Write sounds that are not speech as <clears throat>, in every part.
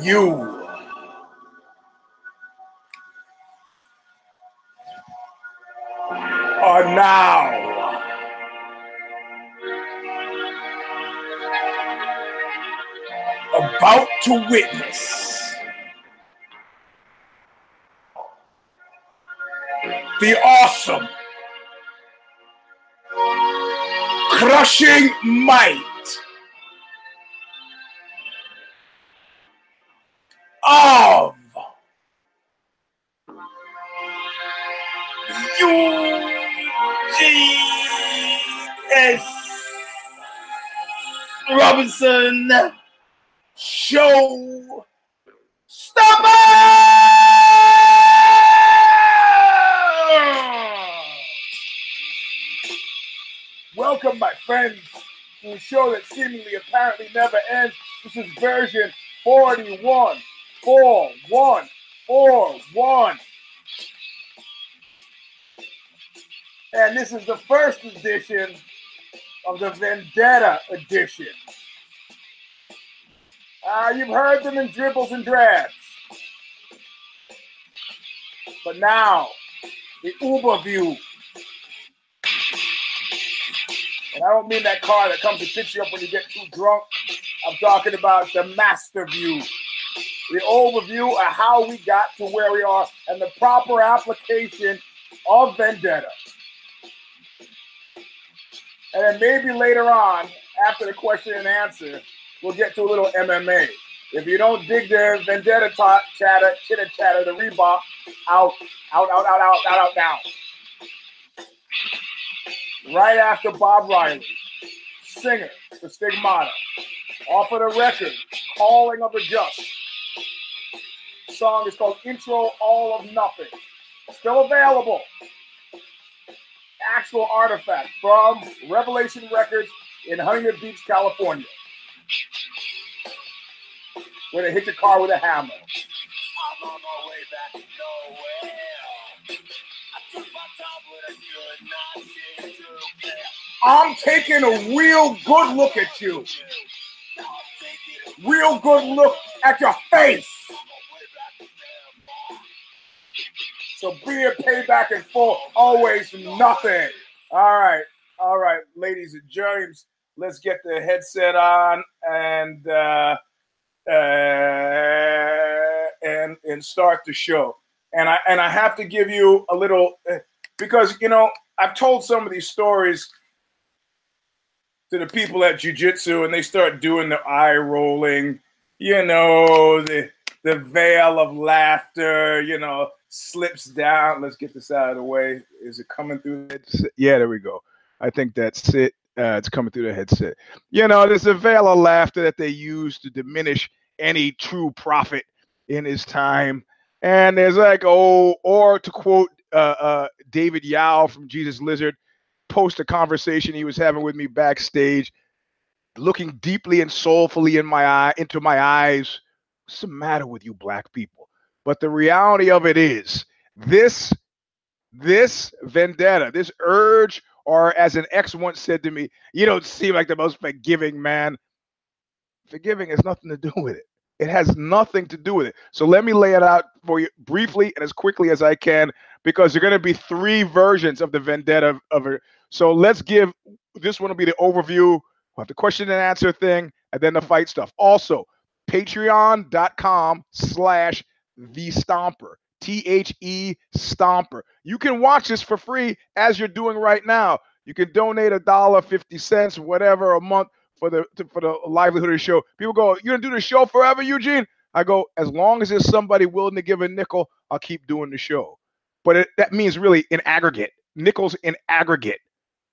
You. Are now. About to witness. The awesome, crushing might Robinson Show Stomper! Welcome, my friends, to a show that seemingly apparently never ends. This is version 41. 4 1 4 1. And this is the first edition of the Vendetta edition. You've heard them in dribbles and drabs. But now, the Uber view. And I don't mean that car that comes to pick you up when you get too drunk. I'm talking about the master view. The overview of how we got to where we are and the proper application of Vendetta. And then maybe later on, after the question and answer, we'll get to a little MMA. If you don't dig the Vendetta talk, chatter, chitter chatter, the Reebok, out, out, out, out, out, out, out, down. Right after Bob Riley, singer for Stigmata, off of the record, Calling of the Just. Song is called Intro All of Nothing. Still available actual artifact from Revelation Records in Huntington Beach, California. Where they hit your car with a hammer. I'm on my way back nowhere. I took my time with a good night to. I'm taking a real good look at you. Now I'm taking it Real good look at your face. on my way back to them. So be it payback in full, always nothing. All right, all right, ladies and germs, let's get the headset on and uh, uh, and and start the show. And I and I have to give you a little uh, because you know I've told some of these stories to the people at jujitsu, and they start doing the eye rolling, you know, the the veil of laughter, you know, slips down. Let's get this out of the way. Is it coming through? It's, yeah, there we go. I think that's it. Uh, it's coming through the headset. You know, there's a veil of laughter that they use to diminish any true prophet in his time. And there's like, oh, or to quote uh, uh, David Yow from Jesus Lizard, post a conversation he was having with me backstage, looking deeply and soulfully in my eye, into my eyes. What's the matter with you, black people? But the reality of it is, this, this vendetta, this urge, or as an ex once said to me, you don't seem like the most forgiving man. Forgiving has nothing to do <laughs> with it. It has nothing to do with it. So let me lay it out for you briefly and as quickly as I can, because there are going to be three versions of the vendetta of it. So let's give this one will be the overview, we'll have the question and answer thing, and then the fight stuff. Also, patreon.com slash the stomper. T-H-E stomper. You can watch this for free as you're doing right now. You can donate a dollar, fifty cents, whatever a month for the to, for the livelihood of the show. People go, "You're gonna do the show forever, Eugene?" I go, "As long as there's somebody willing to give a nickel, I'll keep doing the show." But it, that means really in aggregate, nickels in aggregate.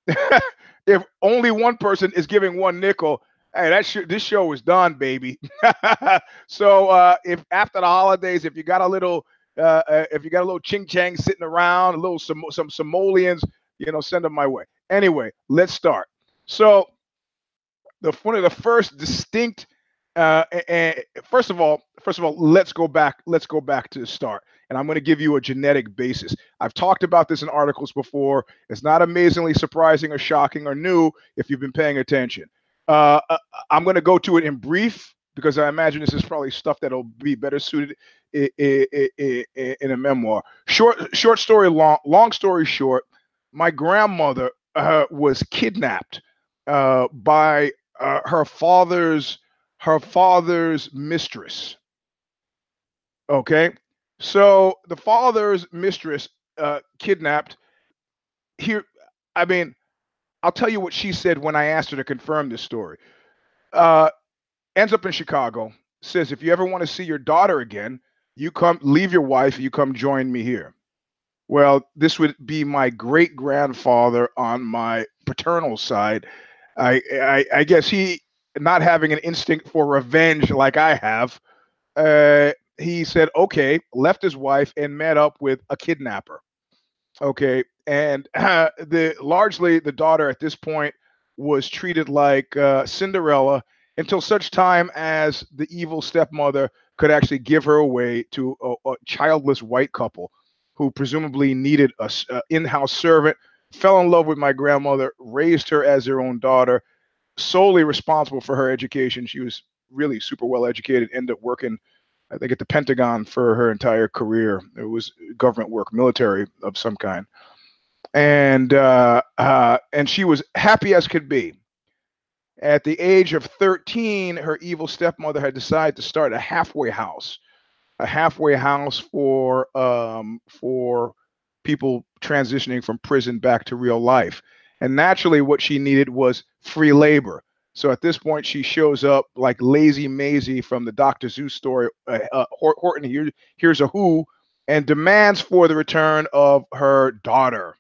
<laughs> if only one person is giving one nickel, hey, that sh- this show is done, baby. <laughs> so uh, if after the holidays, if you got a little, uh, uh, if you got a little ching chang sitting around, a little some some simoleons, you know, send them my way. Anyway, let's start. So the one of the first distinct uh and first of all first of all let's go back let's go back to the start and i'm going to give you a genetic basis i've talked about this in articles before it's not amazingly surprising or shocking or new if you've been paying attention uh, uh, i'm going to go to it in brief because I imagine this is probably stuff that'll be better suited in, in, in a memoir. Short, short story, long, long story short. My grandmother uh, was kidnapped uh, by uh, her father's her father's mistress. Okay, so the father's mistress uh, kidnapped. Here, I mean, I'll tell you what she said when I asked her to confirm this story. Uh, ends up in Chicago. Says if you ever want to see your daughter again, you come leave your wife. You come join me here. Well, this would be my great grandfather on my paternal side. I, I, I guess he not having an instinct for revenge like I have. Uh, he said, okay, left his wife and met up with a kidnapper. Okay, and uh, <clears throat> the largely the daughter at this point was treated like uh, Cinderella until such time as the evil stepmother could actually give her away to a, a childless white couple who presumably needed a, in-house servant fell in love with my grandmother raised her as their own daughter solely responsible for her education she was really super well educated ended up working I think at the Pentagon for her entire career. It was government work, military of some kind, and uh, uh, and she was happy as could be. At the age of 13, her evil stepmother had decided to start a halfway house, a halfway house for um, for people transitioning from prison back to real life. And naturally, what she needed was free labor. So at this point, she shows up like lazy Mayzie from the Doctor Seuss story. Uh, uh, Horton here, here's a who and demands for the return of her daughter.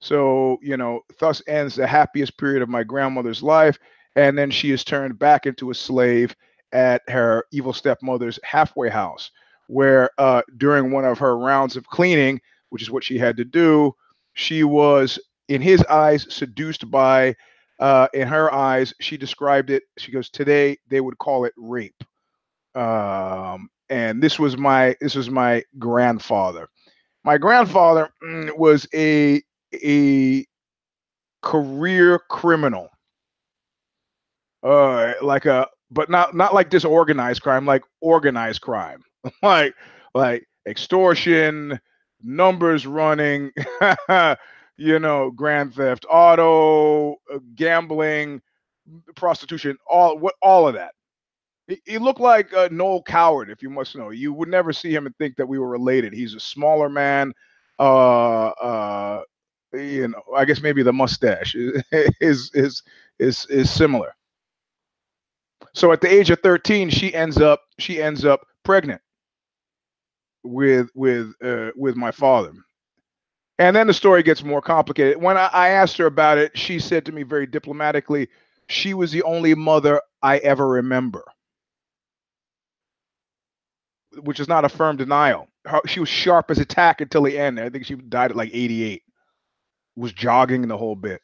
So, you know, thus ends the happiest period of my grandmother's life. And then she is turned back into a slave at her evil stepmother's halfway house, where uh, during one of her rounds of cleaning, which is what she had to do, she was, in his eyes, seduced by uh, in her eyes, she described it. She goes, "Today they would call it rape." Um, and this was my this was my grandfather. My grandfather mm, was a a career criminal, uh, like a but not not like disorganized crime, like organized crime, <laughs> like like extortion, numbers running. <laughs> you know, grand theft auto, uh, gambling, prostitution, all what all of that. He, he looked like uh, Noel Coward, if you must know. You would never see him and think that we were related. He's a smaller man. Uh, uh, you know, I guess maybe the mustache <laughs> is is is is similar. So at the age of 13, she ends up she ends up pregnant with with uh, with my father. And then the story gets more complicated. When I, I asked her about it, she said to me very diplomatically, she was the only mother I ever remember, which is not a firm denial. She was sharp as a tack until the end. I think she died at like 88, was jogging the whole bit.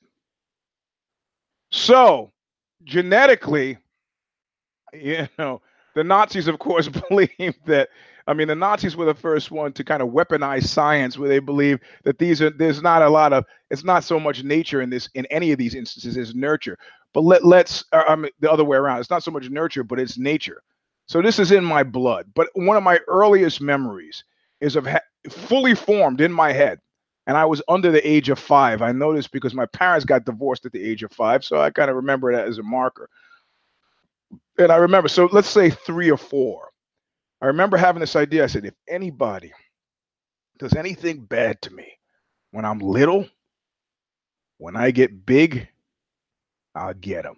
So, genetically, you know, the Nazis, of course, <laughs> believed that I mean, the Nazis were the first one to kind of weaponize science, where they believe that these are there's not a lot of it's not so much nature in this in any of these instances as nurture. But let let's uh, I mean, the other way around. It's not so much nurture, but it's nature. So this is in my blood. But one of my earliest memories is of ha- fully formed in my head, and I was under the age of five. I noticed because my parents got divorced at the age of five, so I kind of remember that as a marker. And I remember, so let's say three or four I remember having this idea. I said, if anybody does anything bad to me when I'm little, when I get big, I'll get them.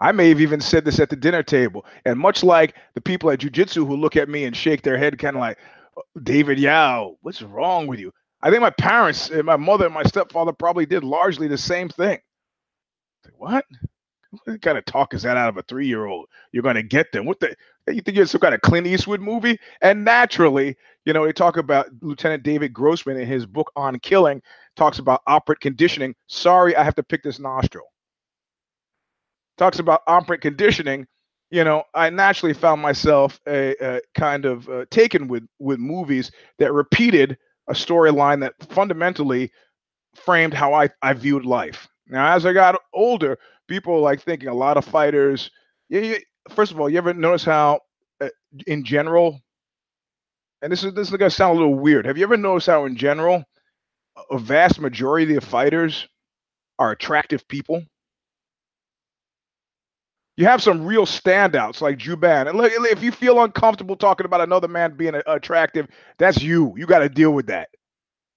I may have even said this at the dinner table. And much like the people at jujitsu who look at me and shake their head, kind of like, uh, David Yow, what's wrong with you? I think my parents, and my mother and my stepfather probably did largely the same thing. What? <laughs> What kind of talk is that out of a three year old? You're going to get them. What the? You think you're some kind of Clint Eastwood movie? And naturally, you know, they talk about Lieutenant David Grossman in his book on killing, talks about operant conditioning. Sorry, I have to pick this nostril. Talks about operant conditioning. You know, I naturally found myself a, a kind of uh, taken with with movies that repeated a storyline that fundamentally framed how I, I viewed life. Now, as I got older, people like thinking a lot of fighters. You, you, first of all, you ever notice how, uh, in general, and this is this is gonna sound a little weird. Have you ever noticed how, in general, a vast majority of fighters are attractive people? You have some real standouts like Jouban. And if you feel uncomfortable talking about another man being attractive, that's you. You got to deal with that.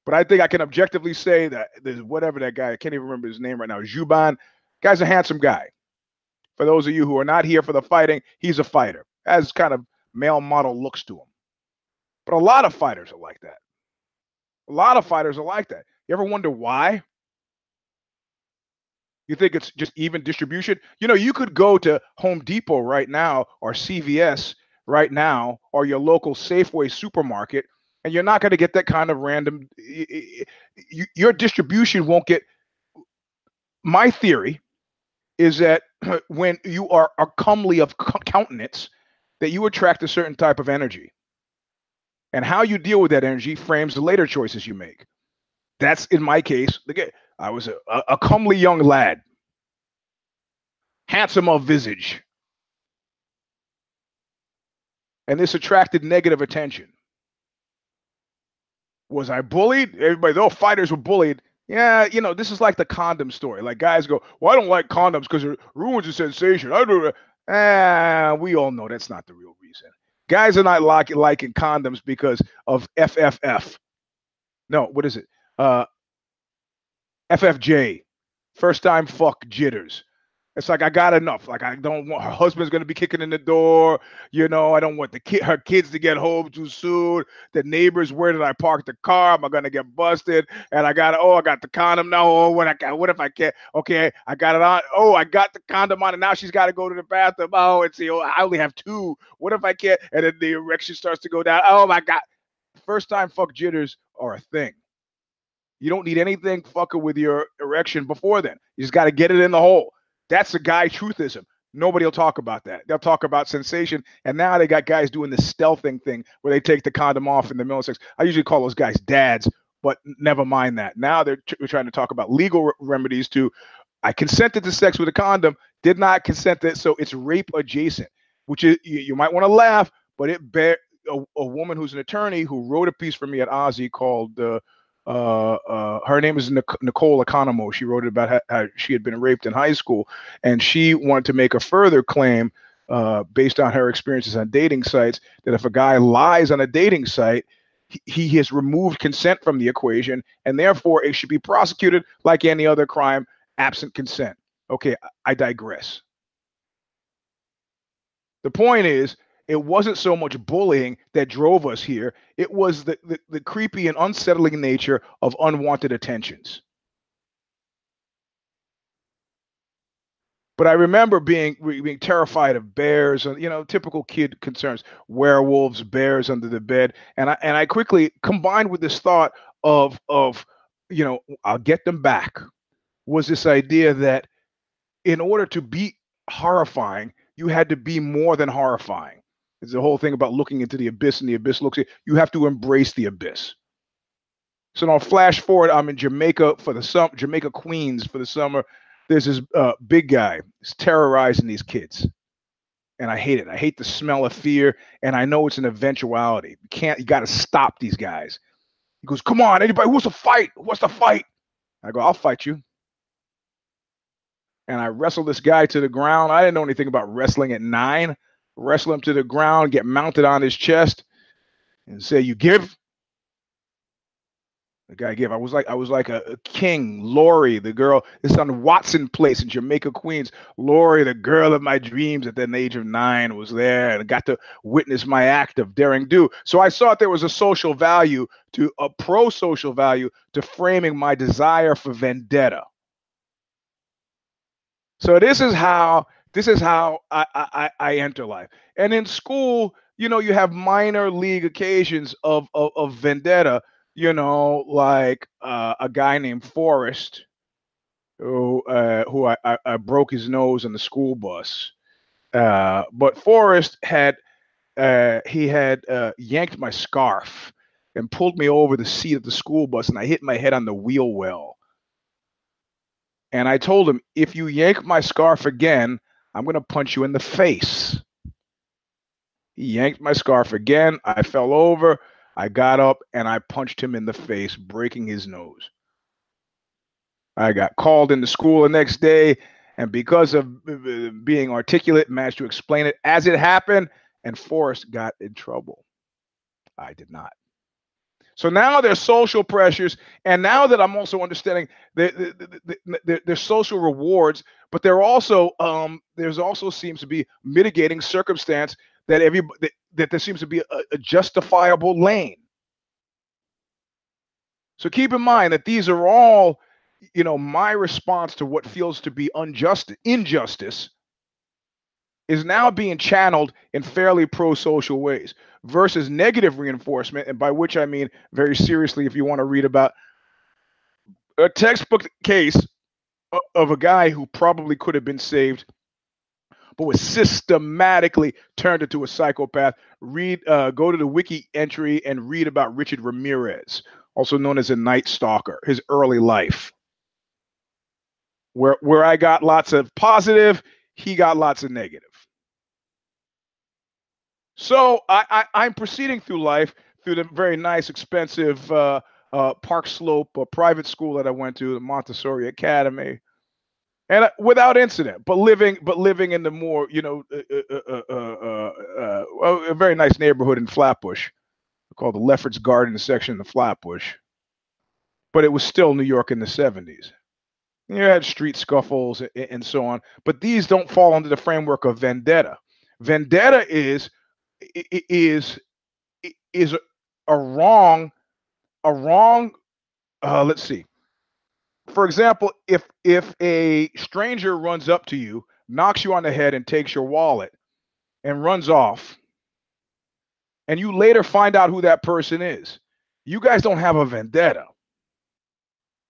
But I think I can objectively say that there's whatever that guy, I can't even remember his name right now, Jouban, guy's a handsome guy. For those of you who are not here for the fighting, he's a fighter. Has kind of male model looks to him. But a lot of fighters are like that. A lot of fighters are like that. You ever wonder why? You think it's just even distribution? You know, you could go to Home Depot right now or CVS right now or your local Safeway supermarket, and you're not going to get that kind of random. Your distribution won't get. My theory is that <clears throat> when you are, are comely of countenance, that you attract a certain type of energy. And how you deal with that energy frames the later choices you make. That's in my case. I was a, a, a comely young lad, handsome of visage, and this attracted negative attention. Was I bullied? Everybody, though fighters were bullied. Yeah, you know, this is like the condom story. Like guys go, "Well, I don't like condoms because it ruins the sensation." I do. Ah, we all know that's not the real reason. Guys are not like, liking condoms because of FFF. No, what is it? Uh, FFJ, first time fuck jitters. It's like I got enough. Like I don't want her husband's gonna be kicking in the door. You know, I don't want the kid her kids to get home too soon. The neighbors, where did I park the car? Am I gonna get busted? And I got oh, I got the condom now. Oh, what I got? What if I can't? Okay, I got it on. Oh, I got the condom on, and now she's got to go to the bathroom. Oh, and see, oh, I only have two. What if I can't? And then the erection starts to go down. Oh my god, first time fuck jitters are a thing. You don't need anything fucking with your erection before then. You just got to get it in the hole. That's the guy truthism. Nobody will talk about that. They'll talk about sensation. And now they got guys doing the stealthing thing where they take the condom off in the middle of sex. I usually call those guys dads, but never mind that. Now they're tr- trying to talk about legal re- remedies to I consented to sex with a condom, did not consent to it, so it's rape adjacent, which is you, you might want to laugh, but it bear a, a woman who's an attorney who wrote a piece for me at OZY called uh, uh, uh, her name is Nic- Nicole Economo. She wrote about how, how she had been raped in high school, and she wanted to make a further claim uh, based on her experiences on dating sites that if a guy lies on a dating site, he, he has removed consent from the equation, and therefore it should be prosecuted like any other crime absent consent. Okay, I digress. The point is, it wasn't so much bullying that drove us here. It was the, the, the creepy and unsettling nature of unwanted attentions. But I remember being being terrified of bears, you know, typical kid concerns: werewolves, bears under the bed, and I and I quickly combined with this thought of of you know, I'll get them back. Was this idea that in order to be horrifying, you had to be more than horrifying. It's the whole thing about looking into the abyss, and the abyss looks at you have to embrace the abyss. So now, flash forward. I'm in Jamaica for the summer, Jamaica Queens for the summer. There's this uh, big guy He's terrorizing these kids, and I hate it. I hate the smell of fear, and I know it's an eventuality. You can't. You got to stop these guys. He goes, "Come on, anybody who wants to fight? Who wants to fight?" I go, "I'll fight you." And I wrestle this guy to the ground. I didn't know anything about wrestling at nine. Wrestle him to the ground, get mounted on his chest, and say, "You give." The guy gave. I was like, I was like a, a king. Lori, the girl, it's on Watson Place in Jamaica, Queens. Lori, the girl of my dreams at the age of nine, was there and got to witness my act of daring do. So I thought there was a social value to a pro-social value to framing my desire for vendetta. So this is how this is how I, I I enter life. And in school, you know, you have minor league occasions of of, of vendetta. You know, like uh, a guy named Forrest, who uh, who I, I, I broke his nose on the school bus. Uh, but Forrest had uh, he had uh, yanked my scarf and pulled me over the seat of the school bus, and I hit my head on the wheel well. And I told him, if you yank my scarf again, I'm going to punch you in the face. He yanked my scarf again. I fell over. I got up and I punched him in the face, breaking his nose. I got called into school the next day, and because of uh, being articulate, managed to explain it as it happened, and Forrest got in trouble. I did not. So now there's social pressures, and now that I'm also understanding the, the, the, there's social rewards, but there also um, there's also seems to be mitigating circumstance that every that, that there seems to be a, a justifiable lane. So keep in mind that these are all, you know, my response to what feels to be unjust injustice is now being channeled in fairly pro-social ways versus negative reinforcement, and by which I mean very seriously, if you want to read about a textbook case of a guy who probably could have been saved but was systematically turned into a psychopath. Read, uh, go to the wiki entry and read about Richard Ramirez, also known as a Night Stalker, his early life. Where where I got lots of positive, he got lots of negative. So I, I am proceeding through life through the very nice, expensive uh, uh, Park Slope uh, private school that I went to, the Montessori Academy. And uh, without incident but living but living in the more you know uh, uh, a very nice neighborhood in flatbush called the lefferts garden section the flatbush. But it was still new york in the 70s you had street scuffles and so on but these don't fall under the framework of vendetta. Vendetta is is is a wrong a wrong uh, let's see for example, if if a stranger runs up to you, knocks you on the head, and takes your wallet and runs off, and you later find out who that person is, you guys don't have a vendetta.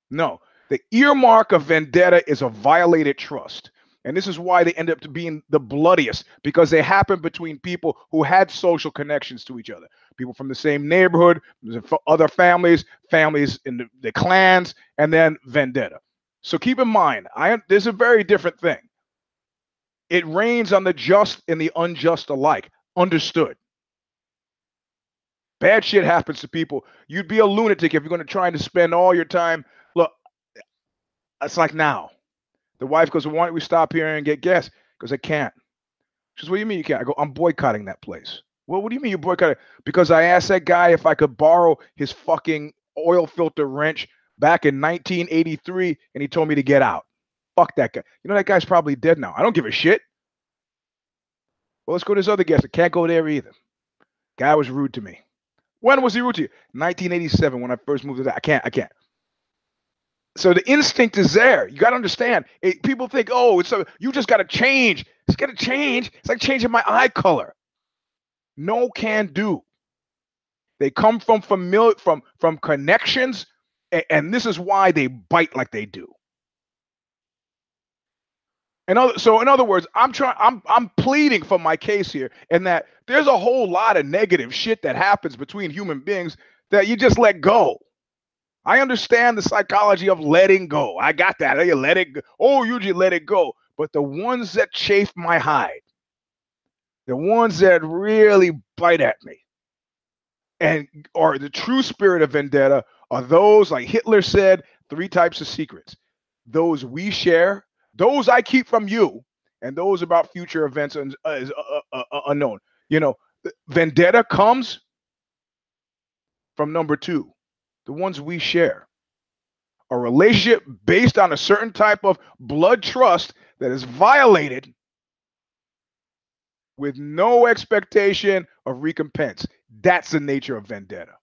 No, the earmark of vendetta is a violated trust. And this is why they end up being the bloodiest because they happen between people who had social connections to each other. People from the same neighborhood, other families, families in the, the clans, and then vendetta. So keep in mind, I there's a very different thing. It rains on the just and the unjust alike. Understood. Bad shit happens to people. You'd be a lunatic if you're going to try to spend all your time. Look, it's like now. The wife goes, well, Why don't we stop here and get gas? Because I can't. She says, What do you mean you can't? I go, I'm boycotting that place. Well, what do you mean you boycotted? Because I asked that guy if I could borrow his fucking oil filter wrench back in 1983 and he told me to get out. Fuck that guy. You know, that guy's probably dead now. I don't give a shit. Well, let's go to this other guest. I can't go there either. Guy was rude to me. When was he rude to you? 1987 when I first moved to that. I can't. I can't so the instinct is there. You got to understand. It, people think, oh, it's a, you just got to change. It's got to change. It's like changing my eye color. No can do. They come from familiar from from connections, and, and this is why they bite like they do. And other, so in other words, I'm trying. I'm I'm pleading for my case here, and that there's a whole lot of negative shit that happens between human beings that you just let go. I understand the psychology of letting go. I got that. You let it go. Oh, you just let it go. But the ones that chafe my hide, the ones that really bite at me, and are the true spirit of vendetta are those, like Hitler said, three types of secrets. Those we share, those I keep from you, and those about future events uh, is uh, uh, uh, unknown. You know, vendetta comes from number two the ones we share. A relationship based on a certain type of blood trust that is violated with no expectation of recompense. That's the nature of vendetta.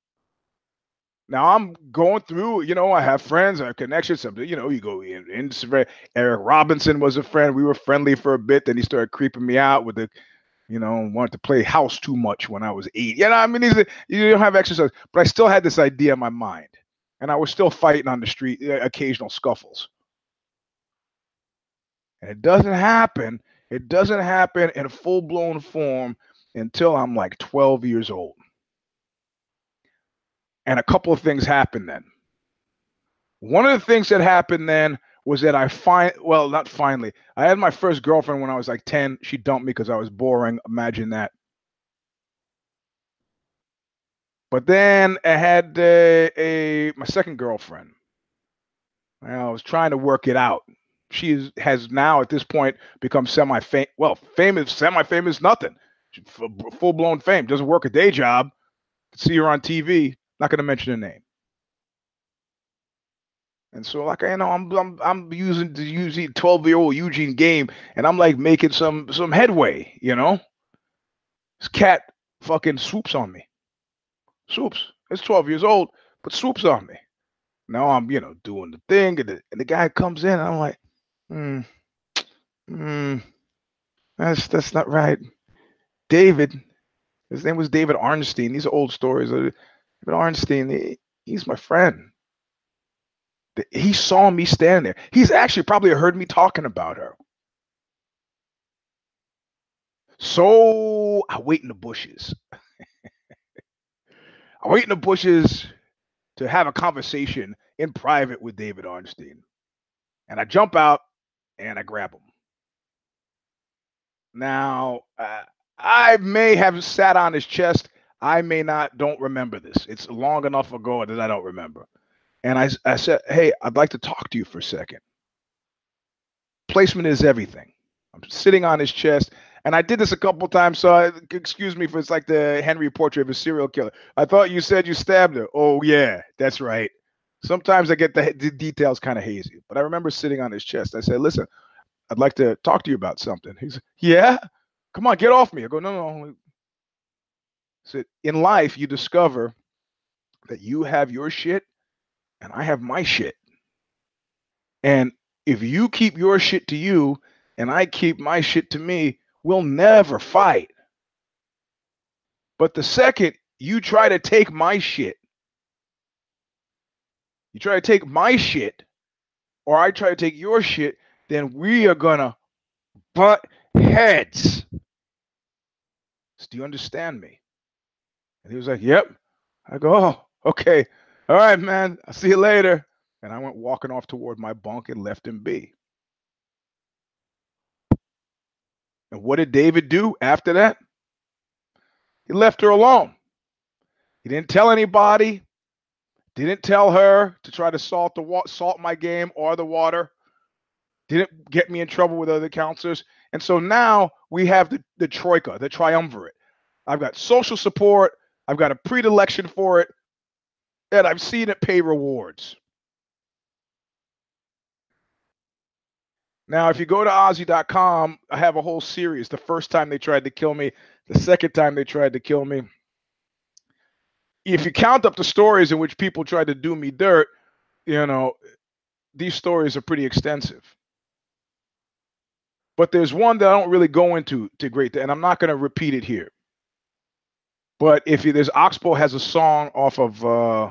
Now I'm going through, you know, I have friends, I have connections. Something, you know, you go in, in Eric Robinson was a friend. We were friendly for a bit. Then he started creeping me out with the you know, wanted to play house too much when I was eight. You know, I mean, you don't have exercise, but I still had this idea in my mind, and I was still fighting on the street, uh, occasional scuffles. And it doesn't happen. It doesn't happen in full blown form until I'm like 12 years old. And a couple of things happen then. One of the things that happened then was that I find well, not finally. I had my first girlfriend when I was like 10. She dumped me because I was boring. Imagine that. But then I had uh, a my second girlfriend. I was trying to work it out. She is, has now at this point become semi famous. Well, famous, semi famous, nothing. Full blown fame. Doesn't work a day job. See her on TV. Not going to mention her name. And so, like you know, I'm I'm I'm using the using 12 year old Eugene game, and I'm like making some some headway. You know, this cat fucking swoops on me. Swoops. It's 12 years old, but swoops on me. Now I'm you know doing the thing, and the, and the guy comes in, and I'm like, hmm, hmm, that's that's not right. David, his name was David Arnstein. These are old stories. David Arnstein, he, he's my friend he saw me stand there. He's actually probably heard me talking about her. So I wait in the bushes. I wait in the bushes to have a conversation in private with David Arnstein. And I jump out and I grab him. Now, uh, I may have sat on his chest. I may not, don't remember this. It's long enough ago that I don't remember. And I, I said, Hey, I'd like to talk to you for a second. Placement is everything. I'm sitting on his chest. And I did this a couple times. So, I, excuse me for it's like the Henry portrait of a serial killer. I thought you said you stabbed her. Oh, yeah, that's right. Sometimes I get the, the details kind of hazy, but I remember sitting on his chest. I said, Listen, I'd like to talk to you about something. He's, Yeah, come on, get off me. I go, No, no. Said, In life, you discover that you have your shit and I have my shit. And if you keep your shit to you and I keep my shit to me, we'll never fight. But the second you try to take my shit, you try to take my shit, or I try to take your shit, then we are gonna butt heads. So do you understand me? And he was like, Yep. I go, Oh, okay. All right, man. I'll see you later. And I went walking off toward my bunk and left him be. And what did David do after that? He left her alone. He didn't tell anybody. Didn't tell her to try to salt the wa- salt my game or the water. Didn't get me in trouble with other counselors. And so now we have the, the troika, the triumvirate. I've got social support. I've got a predilection for it and I've seen it pay rewards. Now, if you go to OZY.com, I have a whole series. The first time they tried to kill me, the second time they tried to kill me. If you count up the stories in which people tried to do me dirt, you know, these stories are pretty extensive. But there's one that I don't really go into to great, and I'm not going to repeat it here. But if you, there's Oxbow has a song off of uh,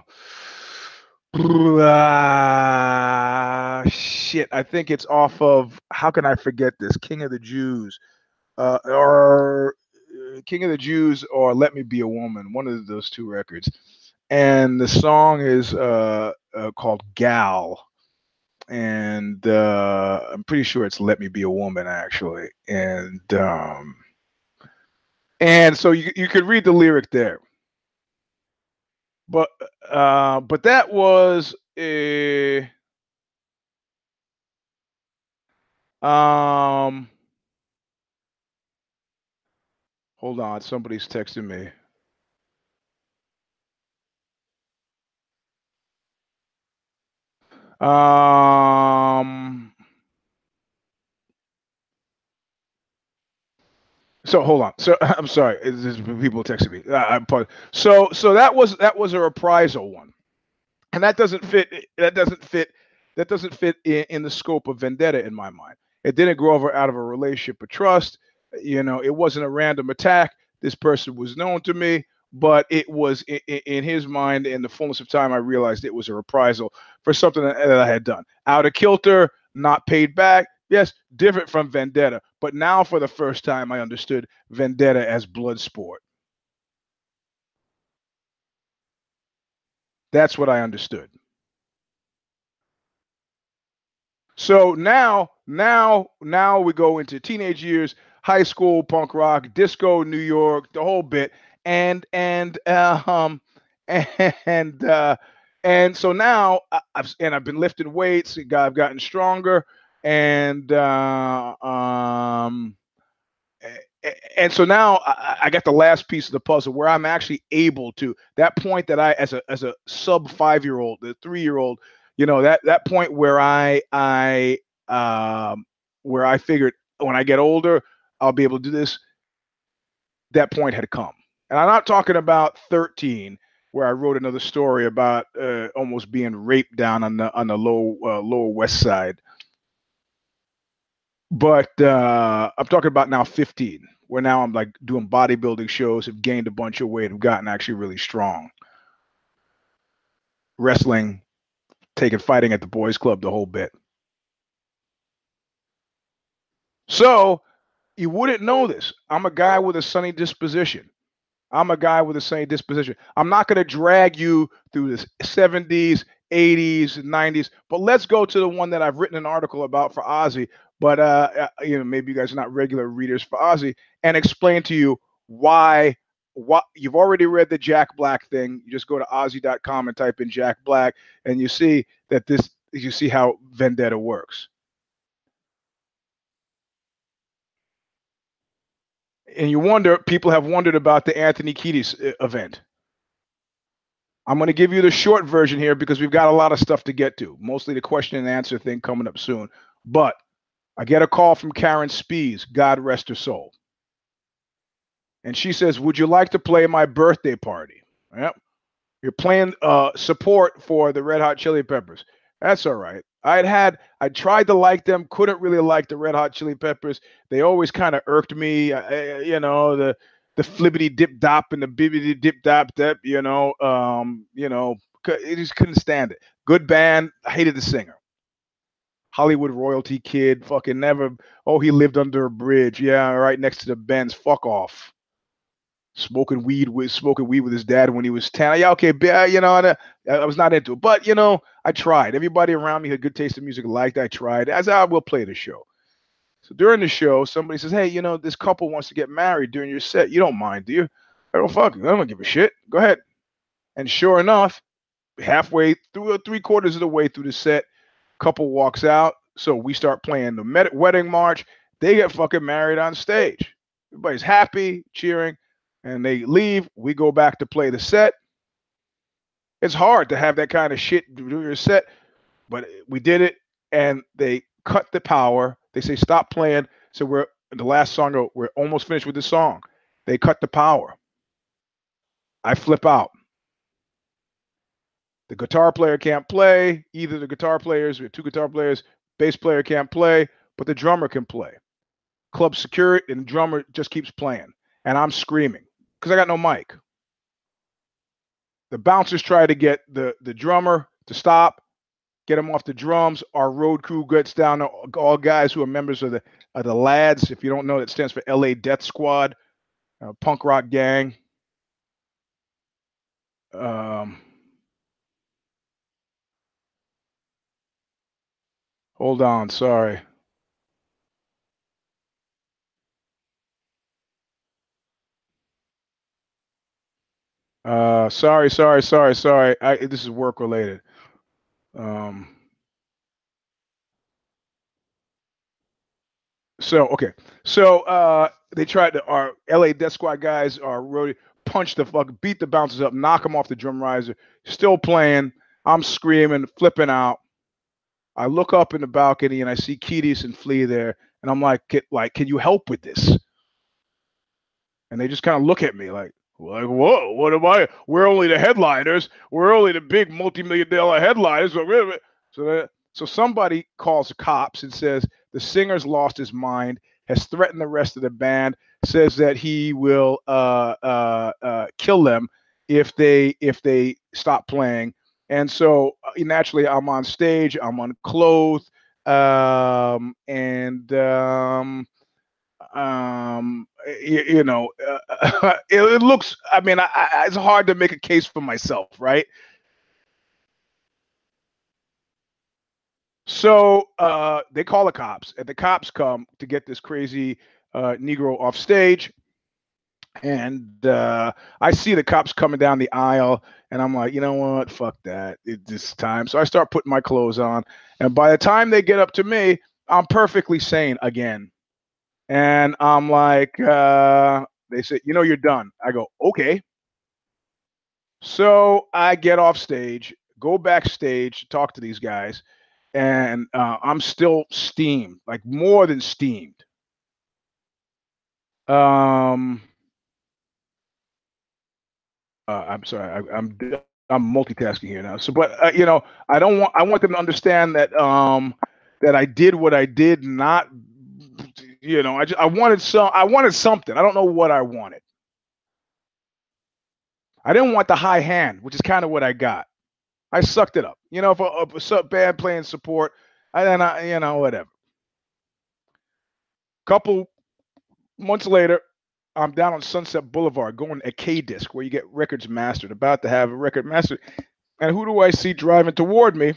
uh, shit, I think it's off of how can I forget this? King of the Jews, uh, or King of the Jews, or Let Me Be a Woman. One of those two records, and the song is uh, uh called Gal, and uh, I'm pretty sure it's Let Me Be a Woman actually, and um, and so you you could read the lyric there. But uh, but that was a um. Hold on, somebody's texting me. Um. So hold on. So <laughs> I'm sorry. There's people texting me. I'm so so that was that was a reprisal one, and that doesn't fit. That doesn't fit. That doesn't fit in, in the scope of vendetta in my mind. It didn't grow over out of a relationship of trust. You know, it wasn't a random attack. This person was known to me, but it was in, in his mind. In the fullness of time, I realized it was a reprisal for something that, that I had done. Out of kilter, not paid back. Yes, different from Vendetta, but now for the first time I understood Vendetta as blood sport. That's what I understood. So now, now, now we go into teenage years, high school, punk rock, disco, New York, the whole bit, and and uh, <laughs> um and uh, and so now I've and I've been lifting weights. I've gotten stronger, and uh, um and so now I, I got the last piece of the puzzle where I'm actually able to that point that I as a as a sub five year old, the three year old, you know that that point where I I um where I figured when I get older I'll be able to do this. That point had come, and I'm not talking about 13 where I wrote another story about uh, almost being raped down on the on the low uh, lower west side but uh, I'm talking about now 15, where now I'm like doing bodybuilding shows, have gained a bunch of weight, have gotten actually really strong. Wrestling, taking fighting at the boys' club, the whole bit. So you wouldn't know this. I'm a guy with a sunny disposition. I'm a guy with a sunny disposition. I'm not going to drag you through the 70s, 80s, 90s, but let's go to the one that I've written an article about for OZY. But uh, uh, you know, maybe you guys are not regular readers for OZY, and explain to you why. What you've already read the Jack Black thing. You just go to OZY.com and type in Jack Black, and you see that this. You see how Vendetta works. and you wonder people have wondered about the anthony kiedis uh, event i'm going to give you the short version here because we've got a lot of stuff to get to mostly the question and answer thing coming up soon but i get a call from karen spees god rest her soul and she says would you like to play my birthday party yep you're playing uh, support for the red hot chili peppers that's all right I'd had I tried to like them, couldn't really like the Red Hot Chili Peppers. They always kind of irked me, uh, you know, the the flippity dip dop and the bibbity dip dop dip, you know, um, you know, I just couldn't stand it. Good band, I hated the singer. Hollywood royalty kid, fucking never. Oh, he lived under a bridge, yeah, right next to the Benz. Fuck off. Smoking weed with smoking weed with his dad when he was ten. Yeah, okay, uh, you know, I, I was not into it, but you know, I tried. Everybody around me had good taste in music, liked. I tried. As I will play the show. So during the show, somebody says, "Hey, you know, this couple wants to get married during your set. You don't mind, do you?" I don't fuck. I don't give a shit. Go ahead. And sure enough, halfway through, three quarters of the way through the set, couple walks out. So we start playing the med- wedding march. They get fucking married on stage. Everybody's happy, cheering, and they leave. We go back to play the set it's hard to have that kind of shit do your set, but we did it, and they cut the power. They say stop playing. So we're the last song. We're almost finished with the song. They cut the power. I flip out. The guitar player can't play. Either the guitar players, we have two guitar players, bass player can't play, but the drummer can play. Club security and the drummer just keeps playing, and I'm screaming because I got no mic. The bouncers try to get the the drummer to stop, get him off the drums. Our road crew gets down all guys who are members of the of the lads. If you don't know, that stands for L.A. Death Squad, uh, punk rock gang. Um, hold on, sorry. Uh, sorry, sorry, sorry, sorry. I, this is work related. Um, so okay, so uh, they tried to. Our LA Death Squad guys are really punch the fuck, beat the bouncers up, knock them off the drum riser. Still playing. I'm screaming, flipping out. I look up in the balcony and I see Kiedis and Flea there, and I'm like, like, can you help with this?" And they just kind of look at me like, like, whoa, what am I? We're only the headliners. We're only the big multi-million dollar headliners. So, that, so somebody calls the cops and says the singer's lost his mind, has threatened the rest of the band, says that he will uh, uh, uh, kill them if they if they stop playing. And so uh, naturally, I'm on stage. I'm unclothed, um, and um, um you, you know uh, <laughs> it, it, looks i mean I, I, it's hard to make a case for myself right So uh, they call the cops, and the cops come to get this crazy uh, Negro off stage. And uh, I see the cops coming down the aisle, and I'm like, you know what? Fuck that. It's time. So I start putting my clothes on. And by the time they get up to me, I'm perfectly sane again. And I'm like, uh, they say, you know, you're done. I go, okay. So I get off stage, go backstage, talk to these guys, and uh, I'm still steamed, like more than steamed. Um, uh, I'm sorry, I, I'm I'm multitasking here now. So, but uh, you know, I don't want I want them to understand that um that I did what I did, not you know, I just, I wanted some I wanted something. I don't know what I wanted. I didn't want the high hand, which is kind of what I got. I sucked it up. You know, for a, a bad playing support, I then I you know whatever. Couple months later, I'm down on Sunset Boulevard going to K Disc where you get records mastered, about to have a record mastered. And who do I see driving toward me?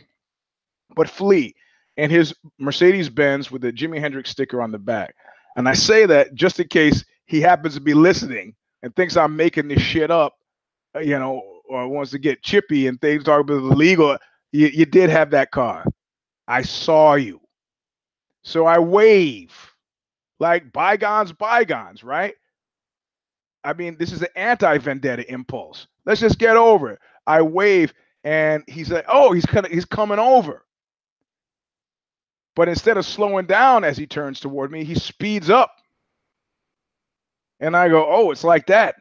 But Flea and his Mercedes Benz with the Jimi Hendrix sticker on the back. And I say that just in case he happens to be listening and thinks I'm making this shit up, uh, you know, or wants to get chippy and things talk about the legal. You, you did have that car. I saw you. So I wave like bygones, bygones, right? I mean, this is an anti vendetta impulse. Let's just get over it. I wave, and he's like, "Oh, he's kind of he's coming over." But instead of slowing down as he turns toward me, he speeds up. And I go, "Oh, it's like that."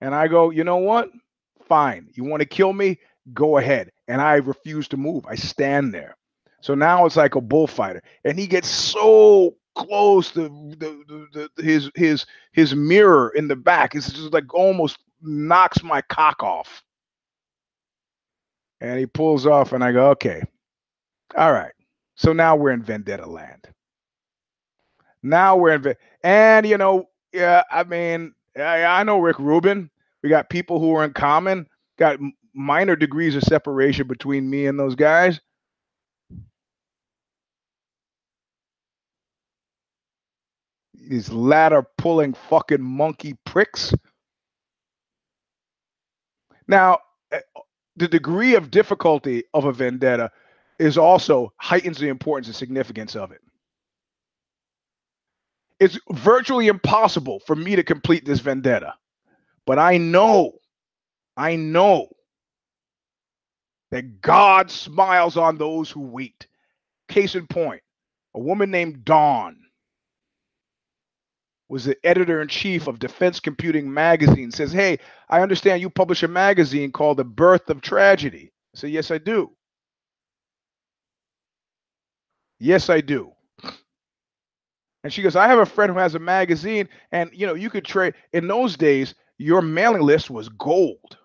And I go, "You know what? Fine. You want to kill me? Go ahead." And I refuse to move. I stand there. So now it's like a bullfighter, and he gets so close to the, the, the, his his his mirror in the back. It's just like almost knocks my cock off. And he pulls off, and I go, okay, all right. So now we're in Vendetta land. Now we're in, and you know, yeah, I mean, I, I know Rick Rubin. We got people who are in common. Got minor degrees of separation between me and those guys. These ladder pulling fucking monkey pricks. Now, eh, the degree of difficulty of a vendetta is also heightens the importance and significance of it. It's virtually impossible for me to complete this vendetta, but I know, I know that God smiles on those who wait. Case in point, a woman named Dawn was the editor in chief of Defense Computing Magazine, says, Hey, I understand you publish a magazine called The Birth of Tragedy. I say, Yes, I do. Yes, I do. And she goes, I have a friend who has a magazine, and you know, you could trade in those days, your mailing list was gold.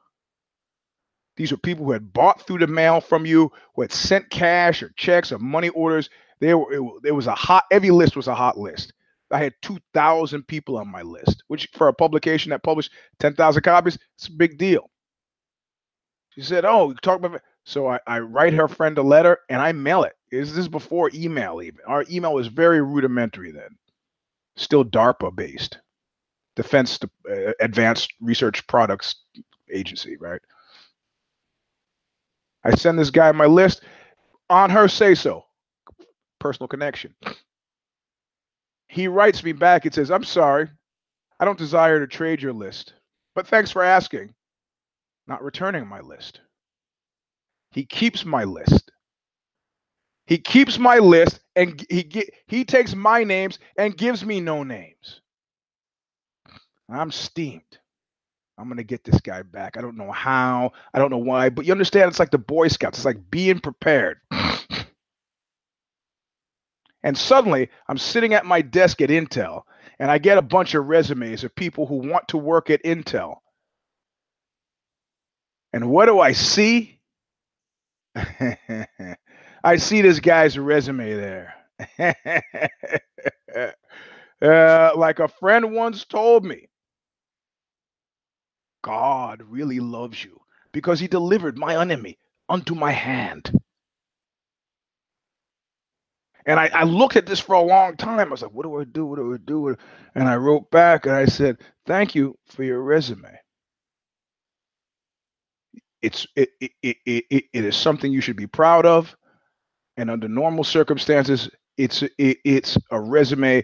These were people who had bought through the mail from you, who had sent cash or checks or money orders. There were it, it was a hot every list was a hot list. I had 2,000 people on my list, which for a publication that published 10,000 copies, it's a big deal. She said, Oh, you talk about it. So I, I write her friend a letter and I mail it. Is this before email even? Our email was very rudimentary then, still DARPA based, Defense uh, Advanced Research Products Agency, right? I send this guy my list on her say so, personal connection. He writes me back and says, I'm sorry. I don't desire to trade your list, but thanks for asking. Not returning my list. He keeps my list. He keeps my list and he he takes my names and gives me no names. I'm steamed. I'm gonna get this guy back. I don't know how. I don't know why, but you understand it's like the Boy Scouts. It's like being prepared. And suddenly I'm sitting at my desk at Intel and I get a bunch of resumes of people who want to work at Intel. And what do I see? <laughs> I see this guy's resume there. <laughs> uh, like a friend once told me, God really loves you because he delivered my enemy unto my hand. And I, I looked at this for a long time. I was like, what do I do? What do I do? And I wrote back and I said, thank you for your resume. It's it it, it, it, it is something you should be proud of. And under normal circumstances, it's it, it's a resume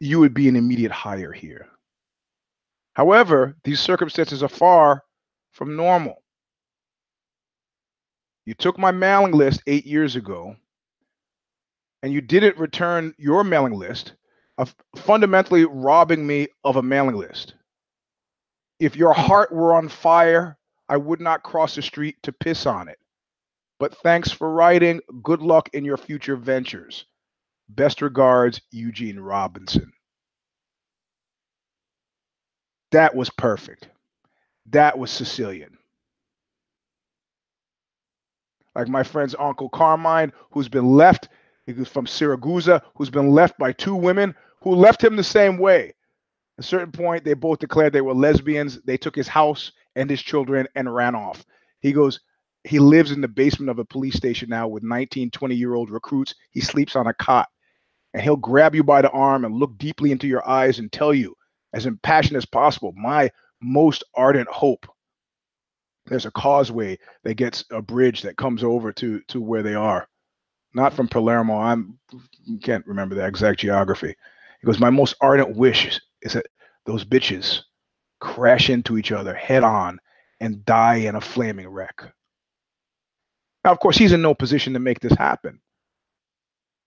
you would be an immediate hire here. However, these circumstances are far from normal. You took my mailing list eight years ago and you didn't return your mailing list, of fundamentally robbing me of a mailing list. If your hmm. heart were on fire, I would not cross the street to piss on it. But thanks for writing. Good luck in your future ventures. Best regards, Eugene Robinson. That was perfect. That was Sicilian. Like my friend's Uncle Carmine, who's been left, he was from Siragusa, who's been left by two women who left him the same way. At a certain point, they both declared they were lesbians. They took his house and his children and ran off. He goes, he lives in the basement of a police station now with 19, 20 year old recruits. He sleeps on a cot and he'll grab you by the arm and look deeply into your eyes and tell you, as impassioned as possible, my most ardent hope. There's a causeway that gets a bridge that comes over to to where they are, not from Palermo. I'm can't remember the exact geography. He goes, my most ardent wish is that those bitches crash into each other head on and die in a flaming wreck. Now, of course, he's in no position to make this happen.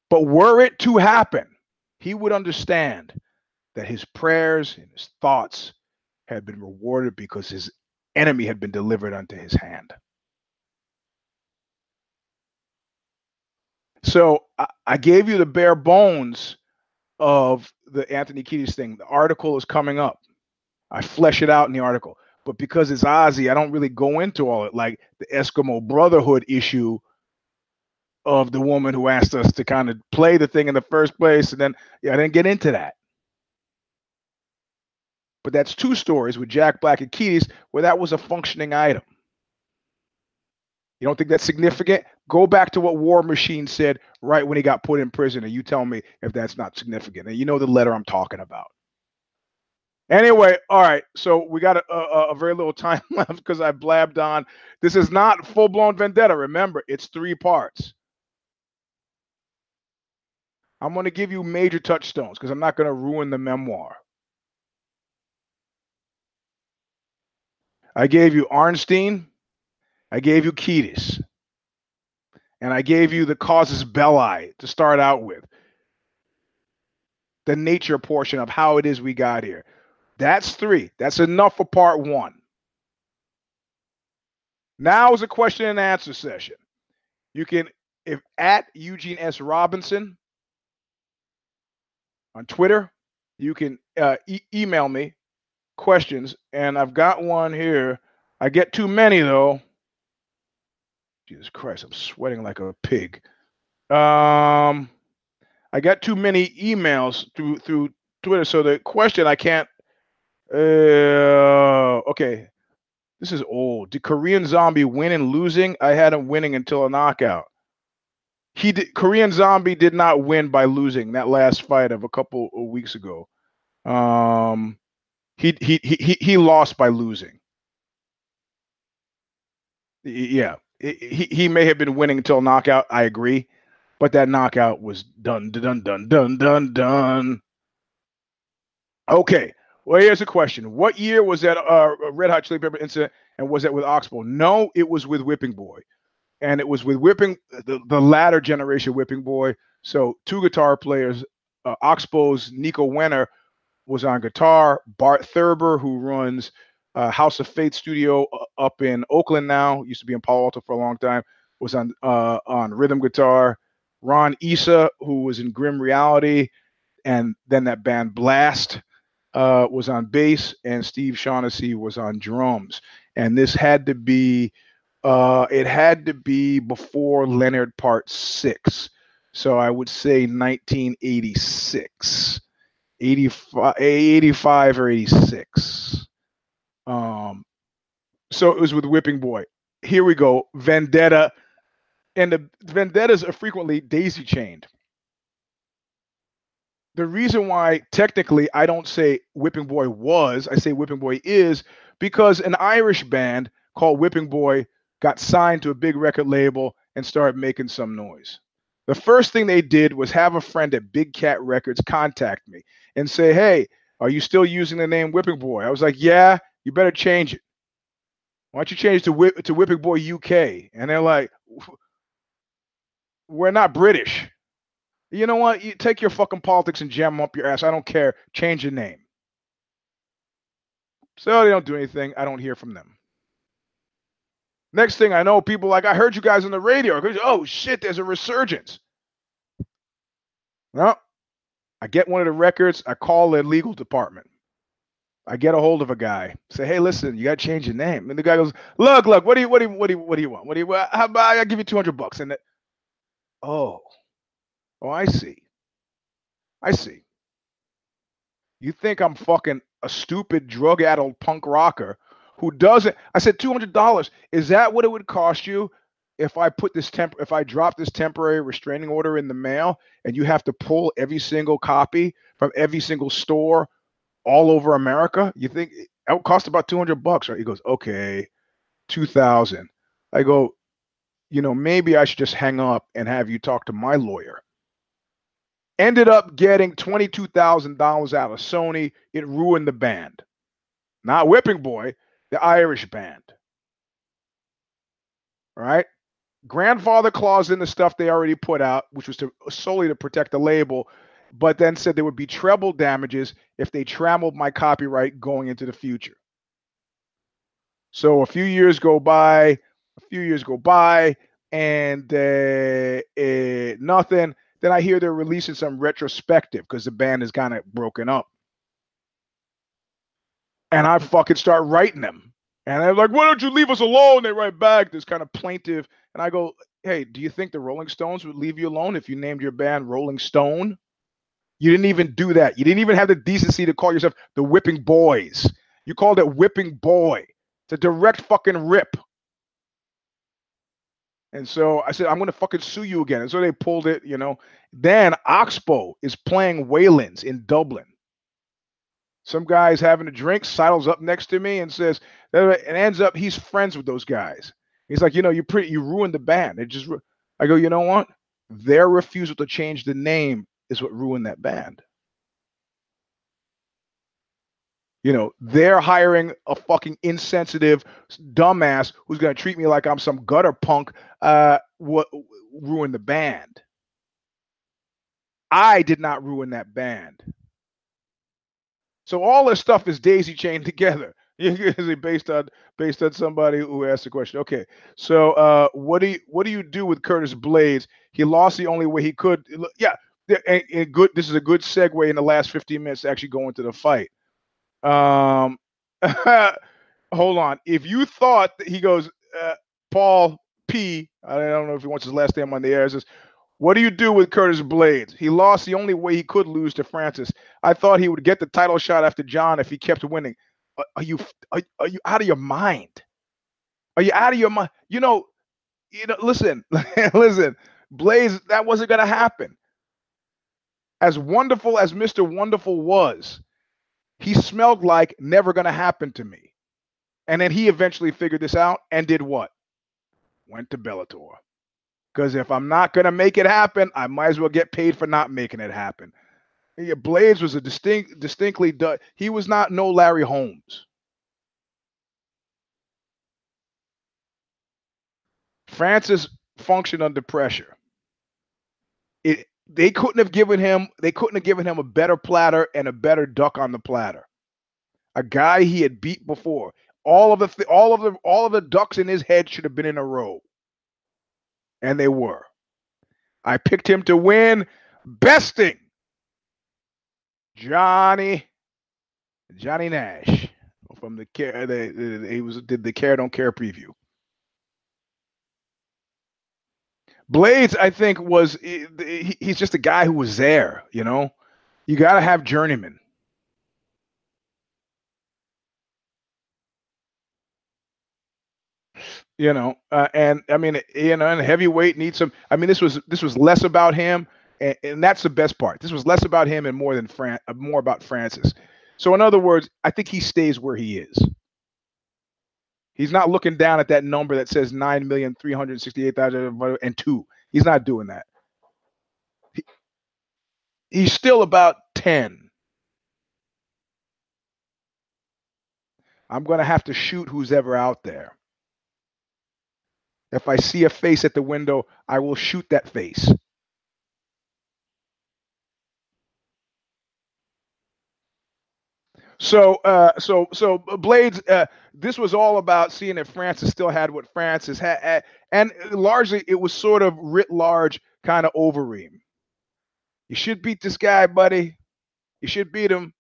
But were it to happen, he would understand that his prayers and his thoughts had been rewarded because his enemy had been delivered unto his hand. So I, I gave you the bare bones of the Anthony Kiedis thing. The article is coming up. I flesh it out in the article. But because it's OZY, I don't really go into all it like the Eskimo Brotherhood issue of the woman who asked us to kind of play the thing in the first place. And then, yeah, I didn't get into that. But that's two stories with Jack Black and Kiedis where that was a functioning item. You don't think that's significant? Go back to what War Machine said right when he got put in prison, and you tell me if that's not significant. And you know the letter I'm talking about. Anyway, all right. So we got a, a, a very little <laughs> time left because I blabbed on. This is not full blown vendetta. Remember, it's three parts. I'm going to give you major touchstones because I'm not going to ruin the memoir. I gave you Arnstein. I gave you Kiedis. And I gave you the casus belli to start out with. The nature portion of how it is we got here. That's three. That's enough for part one. Now is a question and answer session. You can, if at Eugene S. Robinson, on Twitter. You can uh, e- email me questions, and I've got one here. I get too many though. Jesus Christ, I'm sweating like a pig. Um, I got too many emails through through Twitter, so the question I can't. Uh, okay, this is old. Did Korean Zombie win and losing? I had him winning until a knockout he did, Korean Zombie did not win by losing that last fight of a couple of weeks ago. Um, he he he he lost by losing. Yeah, he he may have been winning until knockout. I agree, but that knockout was done done done done done done. Okay, well here's a question: What year was that uh, Red Hot Chili Pepper incident, and was that with Oxbow? No, it was with Whipping Boy and it was with whipping the, the latter generation whipping boy. So two guitar players, uh, Oxbow's Niko Wenner was on guitar. Bart Thurber, who runs uh, House of Faith studio uh, up in Oakland now, used to be in Palo Alto for a long time, was on uh, on rhythm guitar. Ron Issa, who was in Grim Reality, and then that band Blast uh, was on bass, and Steve Shaughnessy was on drums. And this had to be uh, it had to be before Leonard Part Six, so I would say 1986, 85, 85 or 86. Um, so it was with Whipping Boy. Here we go, Vendetta, and the vendettas are frequently daisy chained. the reason why technically I don't say Whipping Boy was, I say Whipping Boy is because an Irish band called Whipping Boy got signed to a big record label and started making some noise. The first thing they did was have a friend at Big Cat Records contact me and say, Hey, are you still using the name Whipping Boy? I was like, Yeah, you better change it. Why don't you change to, Whip, to Whipping Boy UK? And they're like, We're not British. You know what? You take your fucking politics and jam them up your ass. I don't care. Change your name. So they don't do anything. I don't hear from them. Next thing I know, people like, I heard you guys on the radio. Oh shit, there's a resurgence. Well, I get one of the records. I call the legal department. I get a hold of a guy. Say, hey, listen, you got to change your name. And the guy goes, look, look, what do you, what do you, what do you, what do you want? What do you, how about I give you two hundred bucks? And, the, oh, Oh, I see. I see. You think I'm fucking a stupid drug addled punk rocker who doesn't I said $200. Is that what it would cost you if I put this temp if I drop this temporary restraining order in the mail and you have to pull every single copy from every single store all over America? You think it would cost about 200 bucks, right? He goes, "Okay, 2000." I go, "You know, maybe I should just hang up and have you talk to my lawyer." Ended up getting $22,000 out of Sony. It ruined the band. Not Whipping Boy, the Irish band. All right. Grandfather clause in the stuff they already put out, which was to solely to protect the label, but then said there would be treble damages if they trampled my copyright going into the future. So a few years go by, a few years go by, and uh, uh, nothing. Then I hear they're releasing some retrospective because the band is kind of broken up. And I fucking start writing them. And they're like, why don't you leave us alone? They write back this kind of plaintive. And I go, hey, do you think the Rolling Stones would leave you alone if you named your band Rolling Stone? You didn't even do that. You didn't even have the decency to call yourself the Whipping Boys. You called it Whipping Boy. It's a direct fucking rip. And so I said, I'm to fucking sue you again. And so they pulled it, you know. Then Oxbow is playing Whelan's in Dublin. Some guy's having a drink, sidles up next to me and says, and ends up he's friends with those guys. He's like, you know, you pretty, you ruined the band. It just, I go, you know what? Their refusal to change the name is what ruined that band. You know, they're hiring a fucking insensitive dumbass who's going to treat me like I'm some gutter punk. Uh, what ruin the band? I did not ruin that band. So all this stuff is daisy chained <laughs> together. based on based on somebody who asked the question. Okay, so uh, what do you what do you do with Curtis Blaydes? He lost the only way he could. Yeah, good. This is a good segue in the last 15 minutes to actually go into the fight. Um, <laughs> hold on. If you thought that he goes, uh, Paul P. I don't know if he wants his last name on the air. Says, what do you do with Curtis Blaydes? He lost the only way he could lose to Francis. I thought he would get the title shot after John if he kept winning. Are you are, are you out of your mind? Are you out of your mind? You know, you know. Listen, <laughs> listen. Blaydes, that wasn't going to happen. As wonderful as Mr. Wonderful was, he smelled like never going to happen to me. And then he eventually figured this out and did what? Went to Bellator. Because if I'm not going to make it happen, I might as well get paid for not making it happen. Yeah, Blaydes was a distinct, distinctly, he was not no Larry Holmes. Francis functioned under pressure. It, they couldn't have given him they couldn't have given him a better platter and a better duck on the platter. A guy he had beat before. All of the all of the all of the ducks in his head should have been in a row. And they were. I picked him to win besting Johnny Johnny Nash from the care he was did the care don't care preview. Blaydes, I think, was he's just a guy who was there. You know, you got to have journeyman. You know, uh, and I mean, you know, and heavyweight needs some. I mean, this was this was less about him and, and that's the best part. This was less about him and more than Fran, uh, more about Francis. So in other words, I think he stays where he is. He's not looking down at that number that says nine million three hundred sixty-eight thousand and two. He's not doing that. He, he's still about ten. I'm going to have to shoot who's ever out there. If I see a face at the window, I will shoot that face. So, uh, so, so Blaydes, Uh, this was all about seeing if Francis still had what Francis had, and largely it was sort of writ large, kind of Overeem. You should beat this guy, buddy. You should beat him.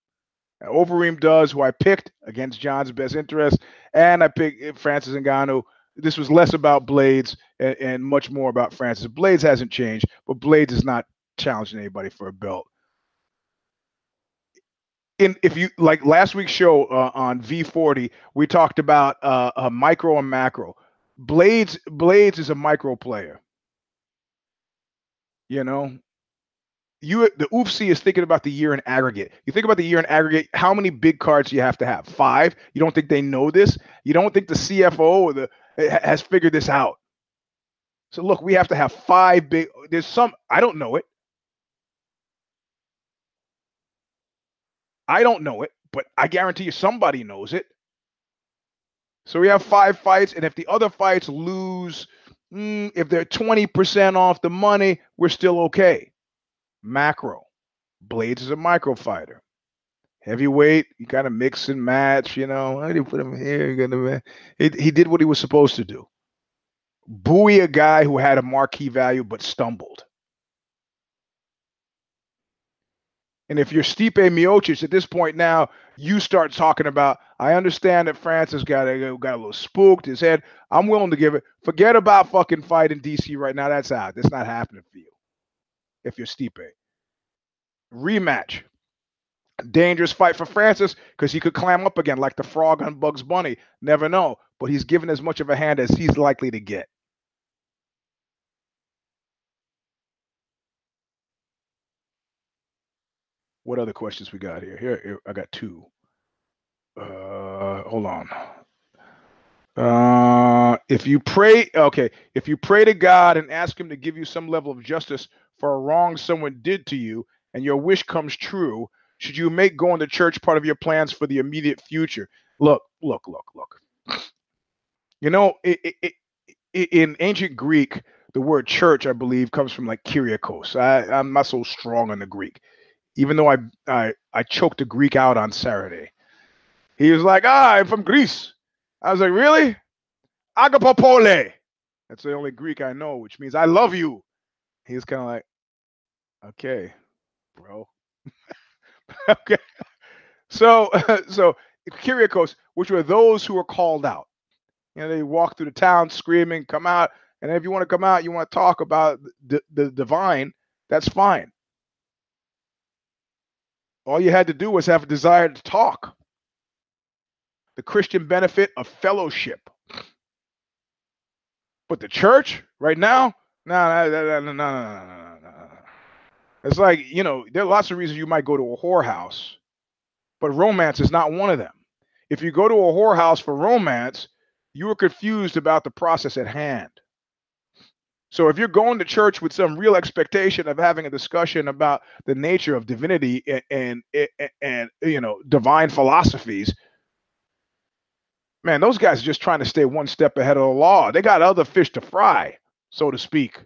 Overeem does, who I picked against John's best interest, and I picked Francis Ngannou. This was less about Blaydes and, and much more about Francis. Blaydes hasn't changed, but Blaydes is not challenging anybody for a belt in if you like last week's show uh, on V40, we talked about uh, a micro and macro. Blaydes Blaydes is a micro player. You know, you the UFC is thinking about the year in aggregate. You think about the year in aggregate. How many big cards you have to have? Five. You don't think they know this? You don't think the CFO or the has figured this out? So look, we have to have five big. There's some I don't know it. I don't know it, but I guarantee you somebody knows it. So we have five fights, and if the other fights lose, mm, if they're 20% off the money, we're still okay. Macro. Blaydes is a micro fighter. Heavyweight, you kind of mix and match, you know. I didn't put him here. He, he did what he was supposed to do. Buoy a guy who had a marquee value but stumbled. And if you're Stipe Miocic at this point now, you start talking about. I understand that Francis got a, got a little spooked his head. I'm willing to give it. Forget about fucking fight in DC right now. That's out. That's not happening for you. If you're Stipe, rematch. Dangerous fight for Francis because he could clam up again like the frog on Bugs Bunny. Never know. But he's given as much of a hand as he's likely to get. What other questions we got here? Here, here I got two. Uh, hold on. Uh, if you pray, okay, if you pray to God and ask Him to give you some level of justice for a wrong someone did to you, and your wish comes true, should you make going to church part of your plans for the immediate future? Look, look, look, look. You know, it, it, it, in ancient Greek, the word church, I believe, comes from like Kyriakos. I, I'm not so strong on the Greek even though I, I I choked a Greek out on Saturday. He was like, "Ah, I'm from Greece." I was like, "Really?" Agapopole. That's the only Greek I know, which means I love you. He was kind of like, "Okay, bro." <laughs> okay. So <laughs> so Kyriakos, which were those who were called out. You know, they walk through the town screaming, "Come out!" And if you want to come out, you want to talk about the, the divine, that's fine. All you had to do was have a desire to talk. The Christian benefit of fellowship. But the church right now, no, no, no, no, no, no, It's like, you know, there are lots of reasons you might go to a whorehouse, but romance is not one of them. If you go to a whorehouse for romance, you are confused about the process at hand. So if you're going to church with some real expectation of having a discussion about the nature of divinity and and, and, you know divine philosophies, man, those guys are just trying to stay one step ahead of the law. They got other fish to fry, so to speak.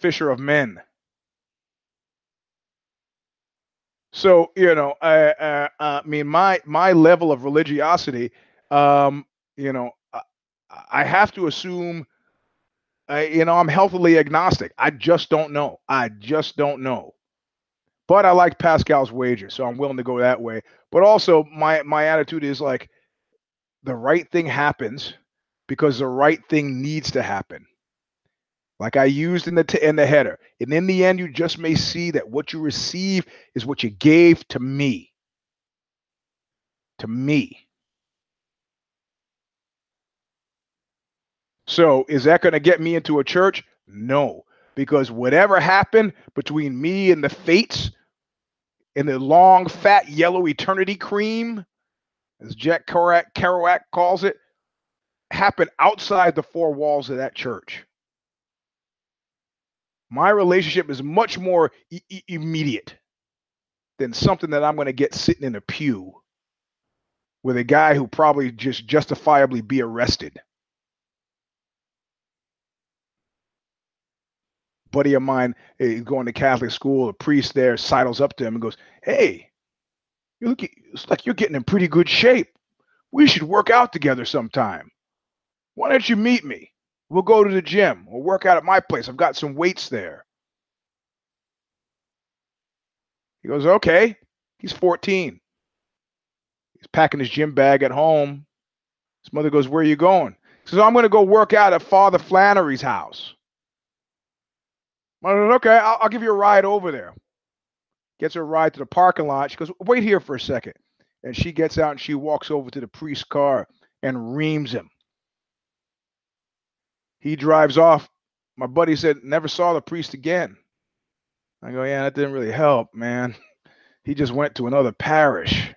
Fisher of men. So you know, I, I, I mean, my my level of religiosity, um, you know, I, I have to assume You know, I'm healthily agnostic. I just don't know. I just don't know. But I like Pascal's wager, so I'm willing to go that way. But also, my my attitude is like, the right thing happens because the right thing needs to happen. Like I used in the t- in the header, and in the end, you just may see that what you receive is what you gave to me. To me. So is that going to get me into a church? No. because whatever happened between me and the fates in the long, fat, yellow eternity cream, as Jack Kerouac, Kerouac calls it, happened outside the four walls of that church. My relationship is much more e- immediate than something that I'm going to get sitting in a pew with a guy who probably just justifiably be arrested. Buddy of mine eh, is going to Catholic school. A priest there sidles up to him and goes, "Hey, you look, it's like you're getting in pretty good shape. We should work out together sometime. Why don't you meet me? We'll go to the gym. We'll work out at my place. I've got some weights there." He goes, "Okay." He's 14. He's packing his gym bag at home. His mother goes, Where are you going? He says, oh, I'm going to go work out at Father Flannery's house. Okay, I'll, I'll give you a ride over there. Gets her a ride to the parking lot. She goes, Wait here for a second. And she gets out and she walks over to the priest's car and reams him. He drives off. My buddy said, Never saw the priest again. I go, Yeah, that didn't really help, man. <laughs> He just went to another parish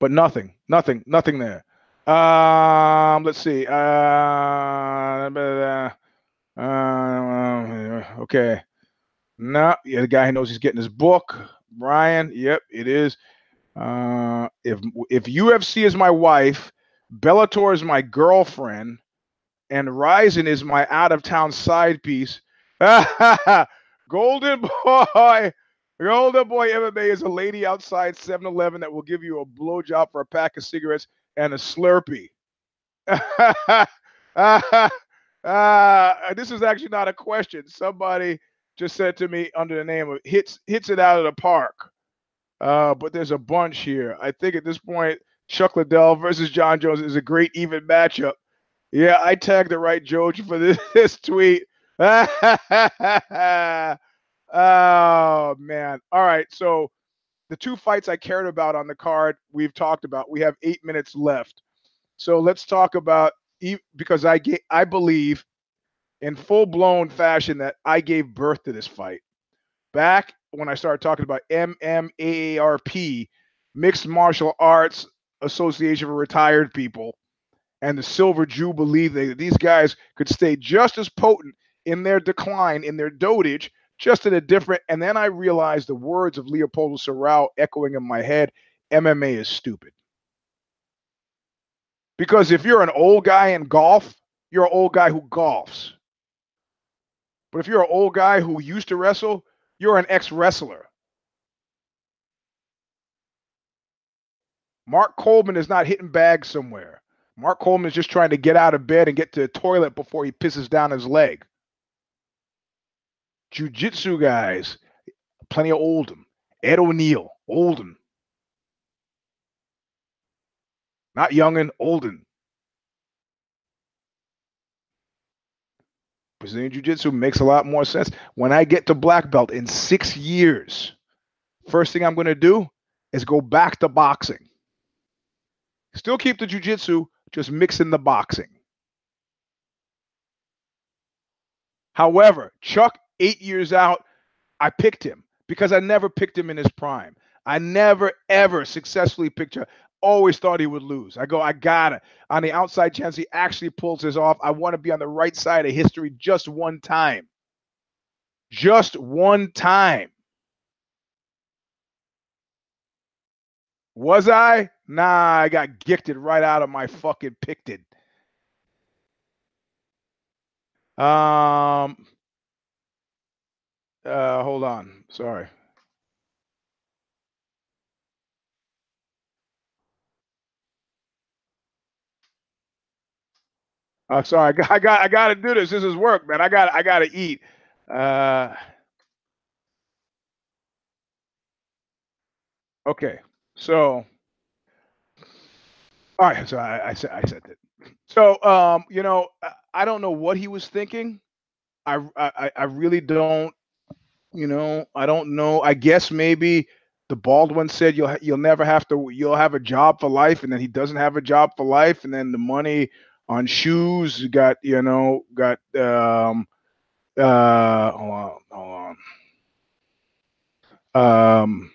but nothing, nothing, nothing there. Um, let's see. Uh, uh, okay. No, yeah, the guy who knows he's getting his book, Brian. Yep, it is. Uh, if if UFC is my wife, Bellator is my girlfriend, and Rizin is my out of town side piece. <laughs> Golden boy, Golden Boy MMA is a lady outside 7 Eleven that will give you a blowjob for a pack of cigarettes and a Slurpee. <laughs> uh, this is actually not a question. Somebody just said to me under the name of hits hits it out of the park. Uh, but there's a bunch here. I think at this point, Chuck Liddell versus Jon Jones is a great even matchup. Yeah, I tagged the right Joe for <laughs> this, this tweet. <laughs> Oh man. All right. So the two fights I cared about on the card we've talked about. We have eight minutes left. So let's talk about because I get I believe in full blown fashion that I gave birth to this fight. Back when I started talking about MMAARP, Mixed Martial Arts Association for Retired People, and the Silver Jubilee, that these guys could stay just as potent in their decline, in their dotage, just in a different. And then I realized the words of Leopoldo Serrao echoing in my head MMA is stupid. Because if you're an old guy in golf, you're an old guy who golfs. But if you're an old guy who used to wrestle, you're an ex wrestler. Mark Coleman is not hitting bags somewhere. Mark Coleman is just trying to get out of bed and get to the toilet before he pisses down his leg jiu-jitsu guys, plenty of Oldham, Ed O'Neill, Oldham. Not Youngin, Olden. Brazilian Jiu Jitsu makes a lot more sense. When I get to black belt in six years, first thing I'm going to do is go back to boxing. Still keep the Jiu Jitsu, just mix in the boxing. However, Chuck eight years out, I picked him because I never picked him in his prime. I never ever successfully picked him. Always thought he would lose. I go, I got it. On the outside chance he actually pulls this off, I want to be on the right side of history just one time. Just one time. Was I? Nah, I got gifted right out of my fucking picted. Um, uh, hold on. Sorry. Uh, sorry, <laughs> I got, I got, I got to do this. This is work, man. I got, I got to eat. Uh, okay, so, all right. So I, I said, I said that. So, um, you know, I, I don't know what he was thinking. I, I, I really don't you know, I don't know. I guess maybe the bald one said you'll you'll never have to you'll have a job for life, and then he doesn't have a job for life, and then the money on shoes got you know got um uh, hold on, hold on. Um,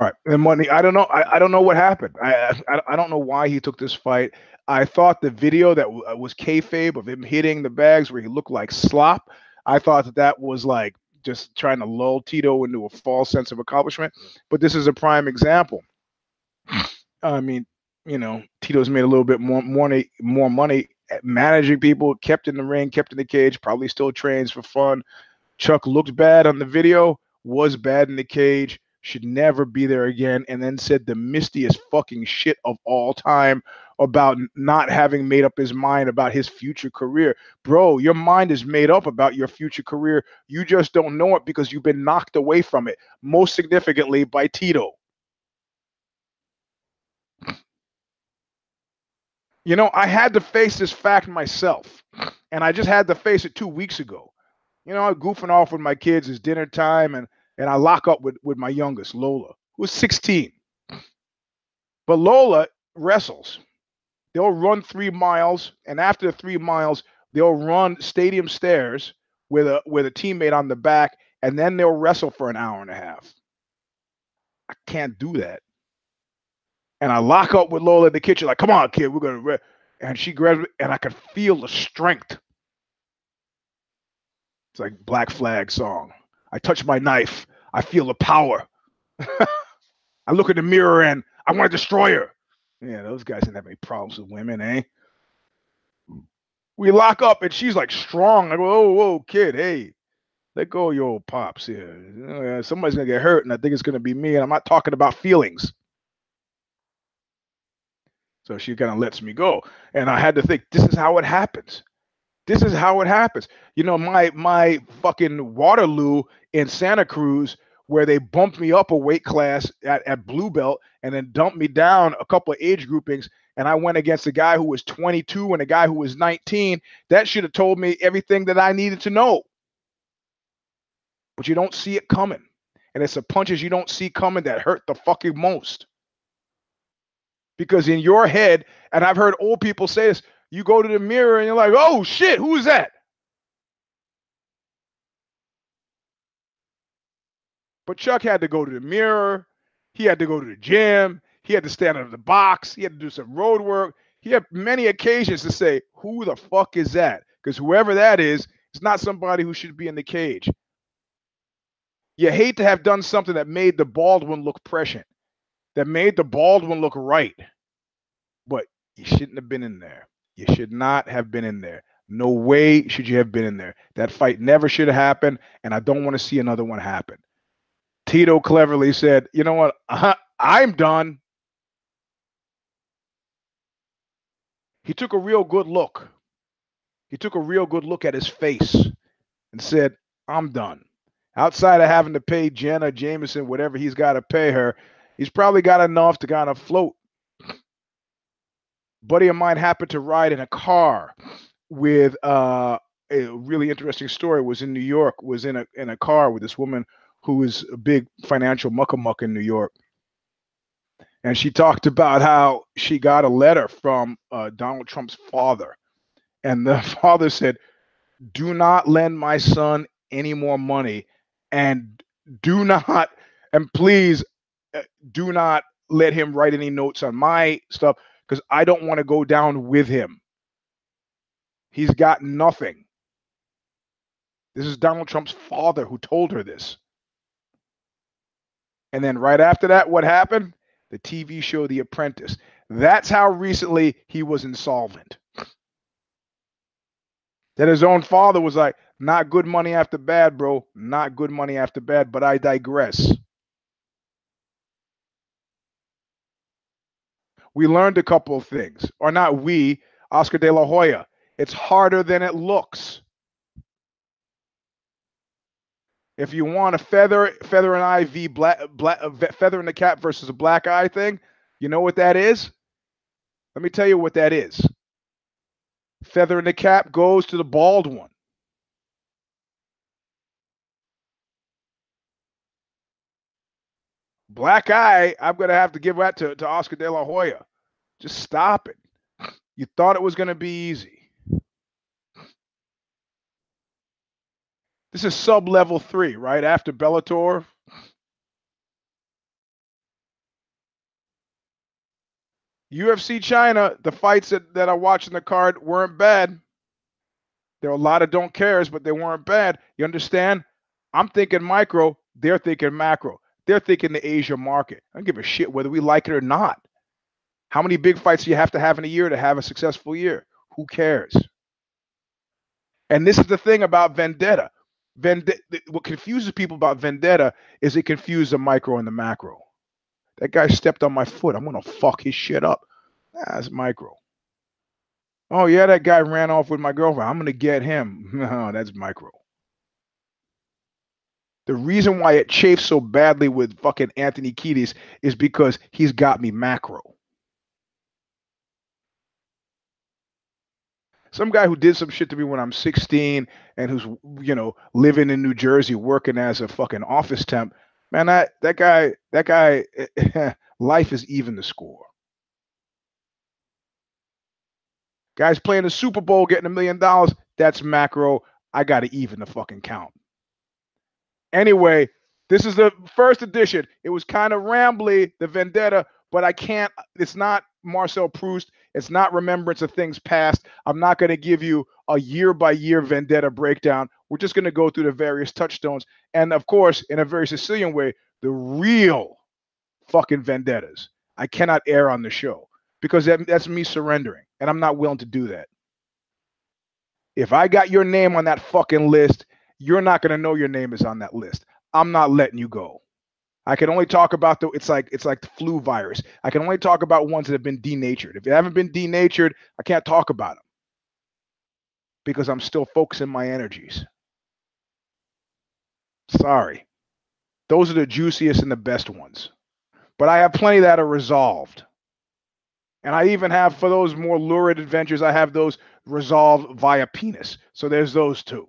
all right, and money. I don't know. I, I don't know what happened. I, I I don't know why he took this fight. I thought the video that w- was kayfabe of him hitting the bags where he looked like slop. I thought that that was like just trying to lull Tito into a false sense of accomplishment. But this is a prime example. I mean, you know, Tito's made a little bit more money, more money managing people, kept in the ring, kept in the cage, probably still trains for fun. Chuck looked bad on the video, was bad in the cage, should never be there again, and then said the mistiest fucking shit of all time about not having made up his mind about his future career. Bro, your mind is made up about your future career. You just don't know it because you've been knocked away from it, most significantly by Tito. You know, I had to face this fact myself, and I just had to face it two weeks ago. You know, I'm goofing off with my kids. It's dinner time, and and I lock up with with my youngest, Lola, who's 16. But Lola wrestles. They'll run three miles, and after three miles, they'll run stadium stairs with a with a teammate on the back, and then they'll wrestle for an hour and a half. I can't do that. And I lock up with Lola in the kitchen, like, come on, kid, we're gonna and she grabs me, and I could feel the strength. It's like Black Flag song. I touch my knife, I feel the power. <laughs> I look in the mirror and I want to destroy her. Yeah, those guys didn't have any problems with women, eh? We lock up and she's like strong. I go, oh, whoa, kid, hey, let go of your old pops here. Somebody's gonna get hurt, and I think it's gonna be me. And I'm not talking about feelings. So she kind of lets me go. And I had to think, this is how it happens. This is how it happens. You know, my my fucking Waterloo in Santa Cruz, where they bumped me up a weight class at, at blue belt and then dumped me down a couple of age groupings, and I went against a guy who was 22 and a guy who was 19. That should have told me everything that I needed to know. But you don't see it coming. And it's the punches you don't see coming that hurt the fucking most because in your head, and I've heard old people say this, you go to the mirror and you're like, oh shit, who is that? But Chuck had to go to the mirror. He had to go to the gym. He had to stand under the box. He had to do some road work. He had many occasions to say, who the fuck is that? Because whoever that is, is not somebody who should be in the cage. You hate to have done something that made the bald one look prescient, that made the bald one look right. But you shouldn't have been in there. You should not have been in there. No way should you have been in there. That fight never should have happened, and I don't want to see another one happen. Tito cleverly said, "You know what? <laughs> I'm done." He took a real good look. He took a real good look at his face and said, "I'm done." Outside of having to pay Jenna Jameson whatever he's got to pay her, he's probably got enough to kind of float. Buddy of mine happened to ride in a car with uh, a really interesting story. Was in New York. Was in a in a car with this woman who was a big financial muckamuck in New York. And she talked about how she got a letter from uh, Donald Trump's father. And the <laughs> father said, Do not lend my son any more money. And do not, and please Eh, do not let him write any notes on my stuff because I don't want to go down with him. He's got nothing. This is Donald Trump's father who told her this. And then right after that, what happened? The TV show The Apprentice. That's how recently he was insolvent. That his own father was like, not good money after bad, bro. Not good money after bad, but I digress. We learned a couple of things, or not we, Oscar de la Hoya. It's harder than it looks. If you want a feather, feather and IV, black, black, feather in the cap versus a black eye thing, you know what that is? Let me tell you what that is. Feather in the cap goes to the bald one. Black Eye, I'm going to have to give that to, to Oscar De La Hoya. Just stop it. You thought it was going to be easy. This is sub level three, right? After Bellator. UFC China, the fights that, that watched in the card weren't bad. There are a lot of don't cares, but they weren't bad. You understand? I'm thinking micro, they're thinking macro. They're thinking the Asia market. I don't give a shit whether we like it or not. How many big fights do you have to have in a year to have a successful year? Who cares? And this is the thing about vendetta. Vendetta. What confuses people about vendetta is it confuses the micro and the macro. That guy stepped on my foot. I'm gonna fuck his shit up. That's micro. Oh yeah, that guy ran off with my girlfriend. I'm gonna get him. <laughs> No, that's micro. The reason why it chafes so badly with fucking Anthony Kiedis is because he's got me macro. Some guy who did some shit to me when I'm 16 and who's you know living in New Jersey working as a fucking office temp. Man, that that guy, that guy, <laughs> life is even the score. Guys playing the Super Bowl, getting a million dollars. That's macro. I got to even the fucking count. Anyway, this is the first edition. It was kind of rambly, the Vendetta, but I can't. It's not Marcel Proust. It's not remembrance of things past. I'm not going to give you a year by year Vendetta breakdown. We're just going to go through the various touchstones. And of course, in a very Sicilian way, the real fucking vendettas. I cannot air on the show because that, that's me surrendering. And I'm not willing to do that. If I got your name on that fucking list, you're not going to know your name is on that list. I'm not letting you go. I can only talk about the it's like it's like the flu virus. I can only talk about ones that have been denatured. If they haven't been denatured, I can't talk about them because I'm still focusing my energies. Sorry. Those are the juiciest and the best ones. But I have plenty that are resolved. And I even have for those more lurid adventures, I have those resolved via penis. So there's those two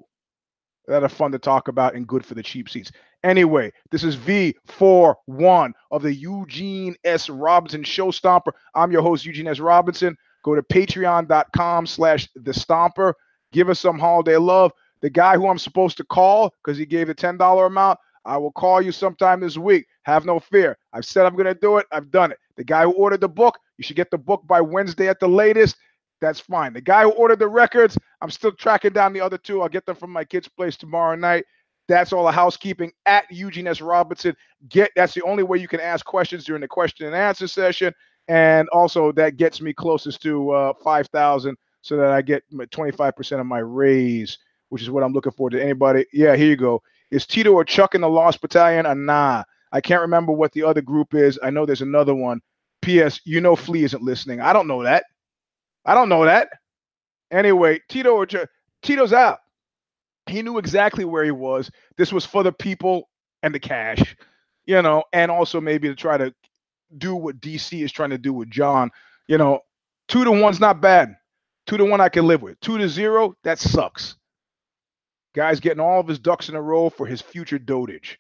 that are fun to talk about and good for the cheap seats. Anyway, this is V41 of the Eugene S. Robinson Show Stomper. I'm your host, Eugene S. Robinson. Go to patreon.com slash the stomper. Give us some holiday love. The guy who I'm supposed to call, because he gave the $10 amount, I will call you sometime this week. Have no fear. I've said I'm going to do it. I've done it. The guy who ordered the book, you should get the book by Wednesday at the latest. That's fine. The guy who ordered the records, I'm still tracking down the other two. I'll get them from my kid's place tomorrow night. That's all the housekeeping at Eugene S. Robinson. Get that's the only way you can ask questions during the question and answer session. And also that gets me closest to uh, 5,000 so that I get 25% of my raise, which is what I'm looking for to anybody. Yeah, here you go. Is Tito or Chuck in the Lost Battalion? Or nah. I can't remember what the other group is. I know there's another one. P.S. You know Flea isn't listening. I don't know that. I don't know that. Anyway, Tito or Tito's out. He knew exactly where he was. This was for the people and the cash, you know, and also maybe to try to do what DC is trying to do with Jon. You know, two to one's not bad. Two to one I can live with. Two to zero, that sucks. Guy's getting all of his ducks in a row for his future dotage.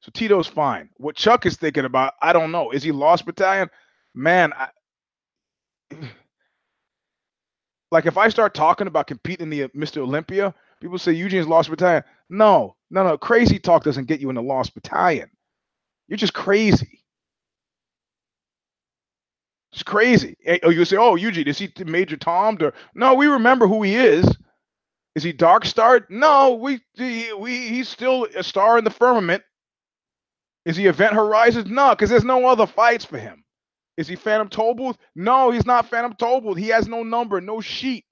So Tito's fine. What Chuck is thinking about, I don't know. Is he lost battalion? Man, I, like if I start talking about competing in the uh, Mr. Olympia, People say Eugene's lost battalion. No, no, no. Crazy talk doesn't get you in the lost battalion. You're just crazy. It's crazy. Oh, you say, oh, Eugene, is he Major Tom? Or, no, we remember who he is. Is he Dark Star? No, we, we he's still a star in the firmament. Is he Event Horizons? No, because there's no other fights for him. Is he Phantom Tollbooth? No, he's not Phantom Tollbooth. He has no number, no sheet.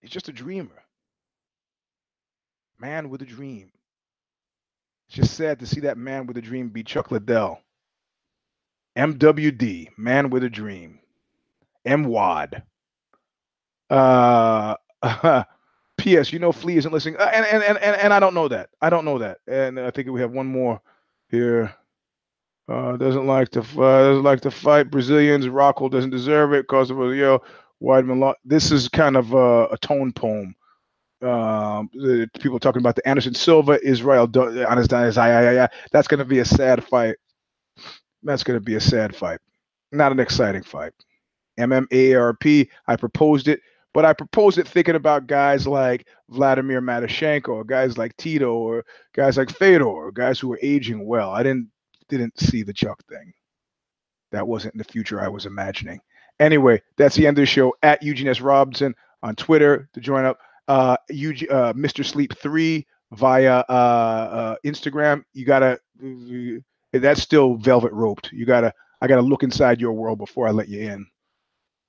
He's just a dreamer. Man with a dream. It's just sad to see that man with a dream be Chuck Liddell. MWD, man with a dream. MWAD. Uh, <laughs> P.S. You know, Flea isn't listening, uh, and, and and and and I don't know that. I don't know that, and I think we have one more here. Uh, doesn't like to uh, doesn't like to fight Brazilians. Rockhold doesn't deserve it because of yo. Weidman Law. This is kind of a, a tone poem. Um, the people talking about the Anderson Silva Israel That's going to be a sad fight. That's going to be a sad fight. Not an exciting fight. MMARP. I proposed it. But I propose it thinking about guys like Vladimir Matyushenko, or guys like Tito, or guys like Fedor, or guys who are aging well. I didn't didn't see the Chuck thing. That wasn't in the future I was imagining. Anyway, that's the end of the show. At Eugene S. Robinson on Twitter to join up. Uh, Eugene, uh, Mr. Sleep 3 via uh, uh, Instagram. You gotta that's still velvet roped. You gotta I gotta look inside your world before I let you in.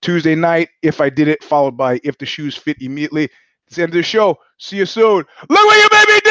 Tuesday night, if I did it, followed by if the shoes fit immediately. It's the end of the show. See you soon. Look where you baby.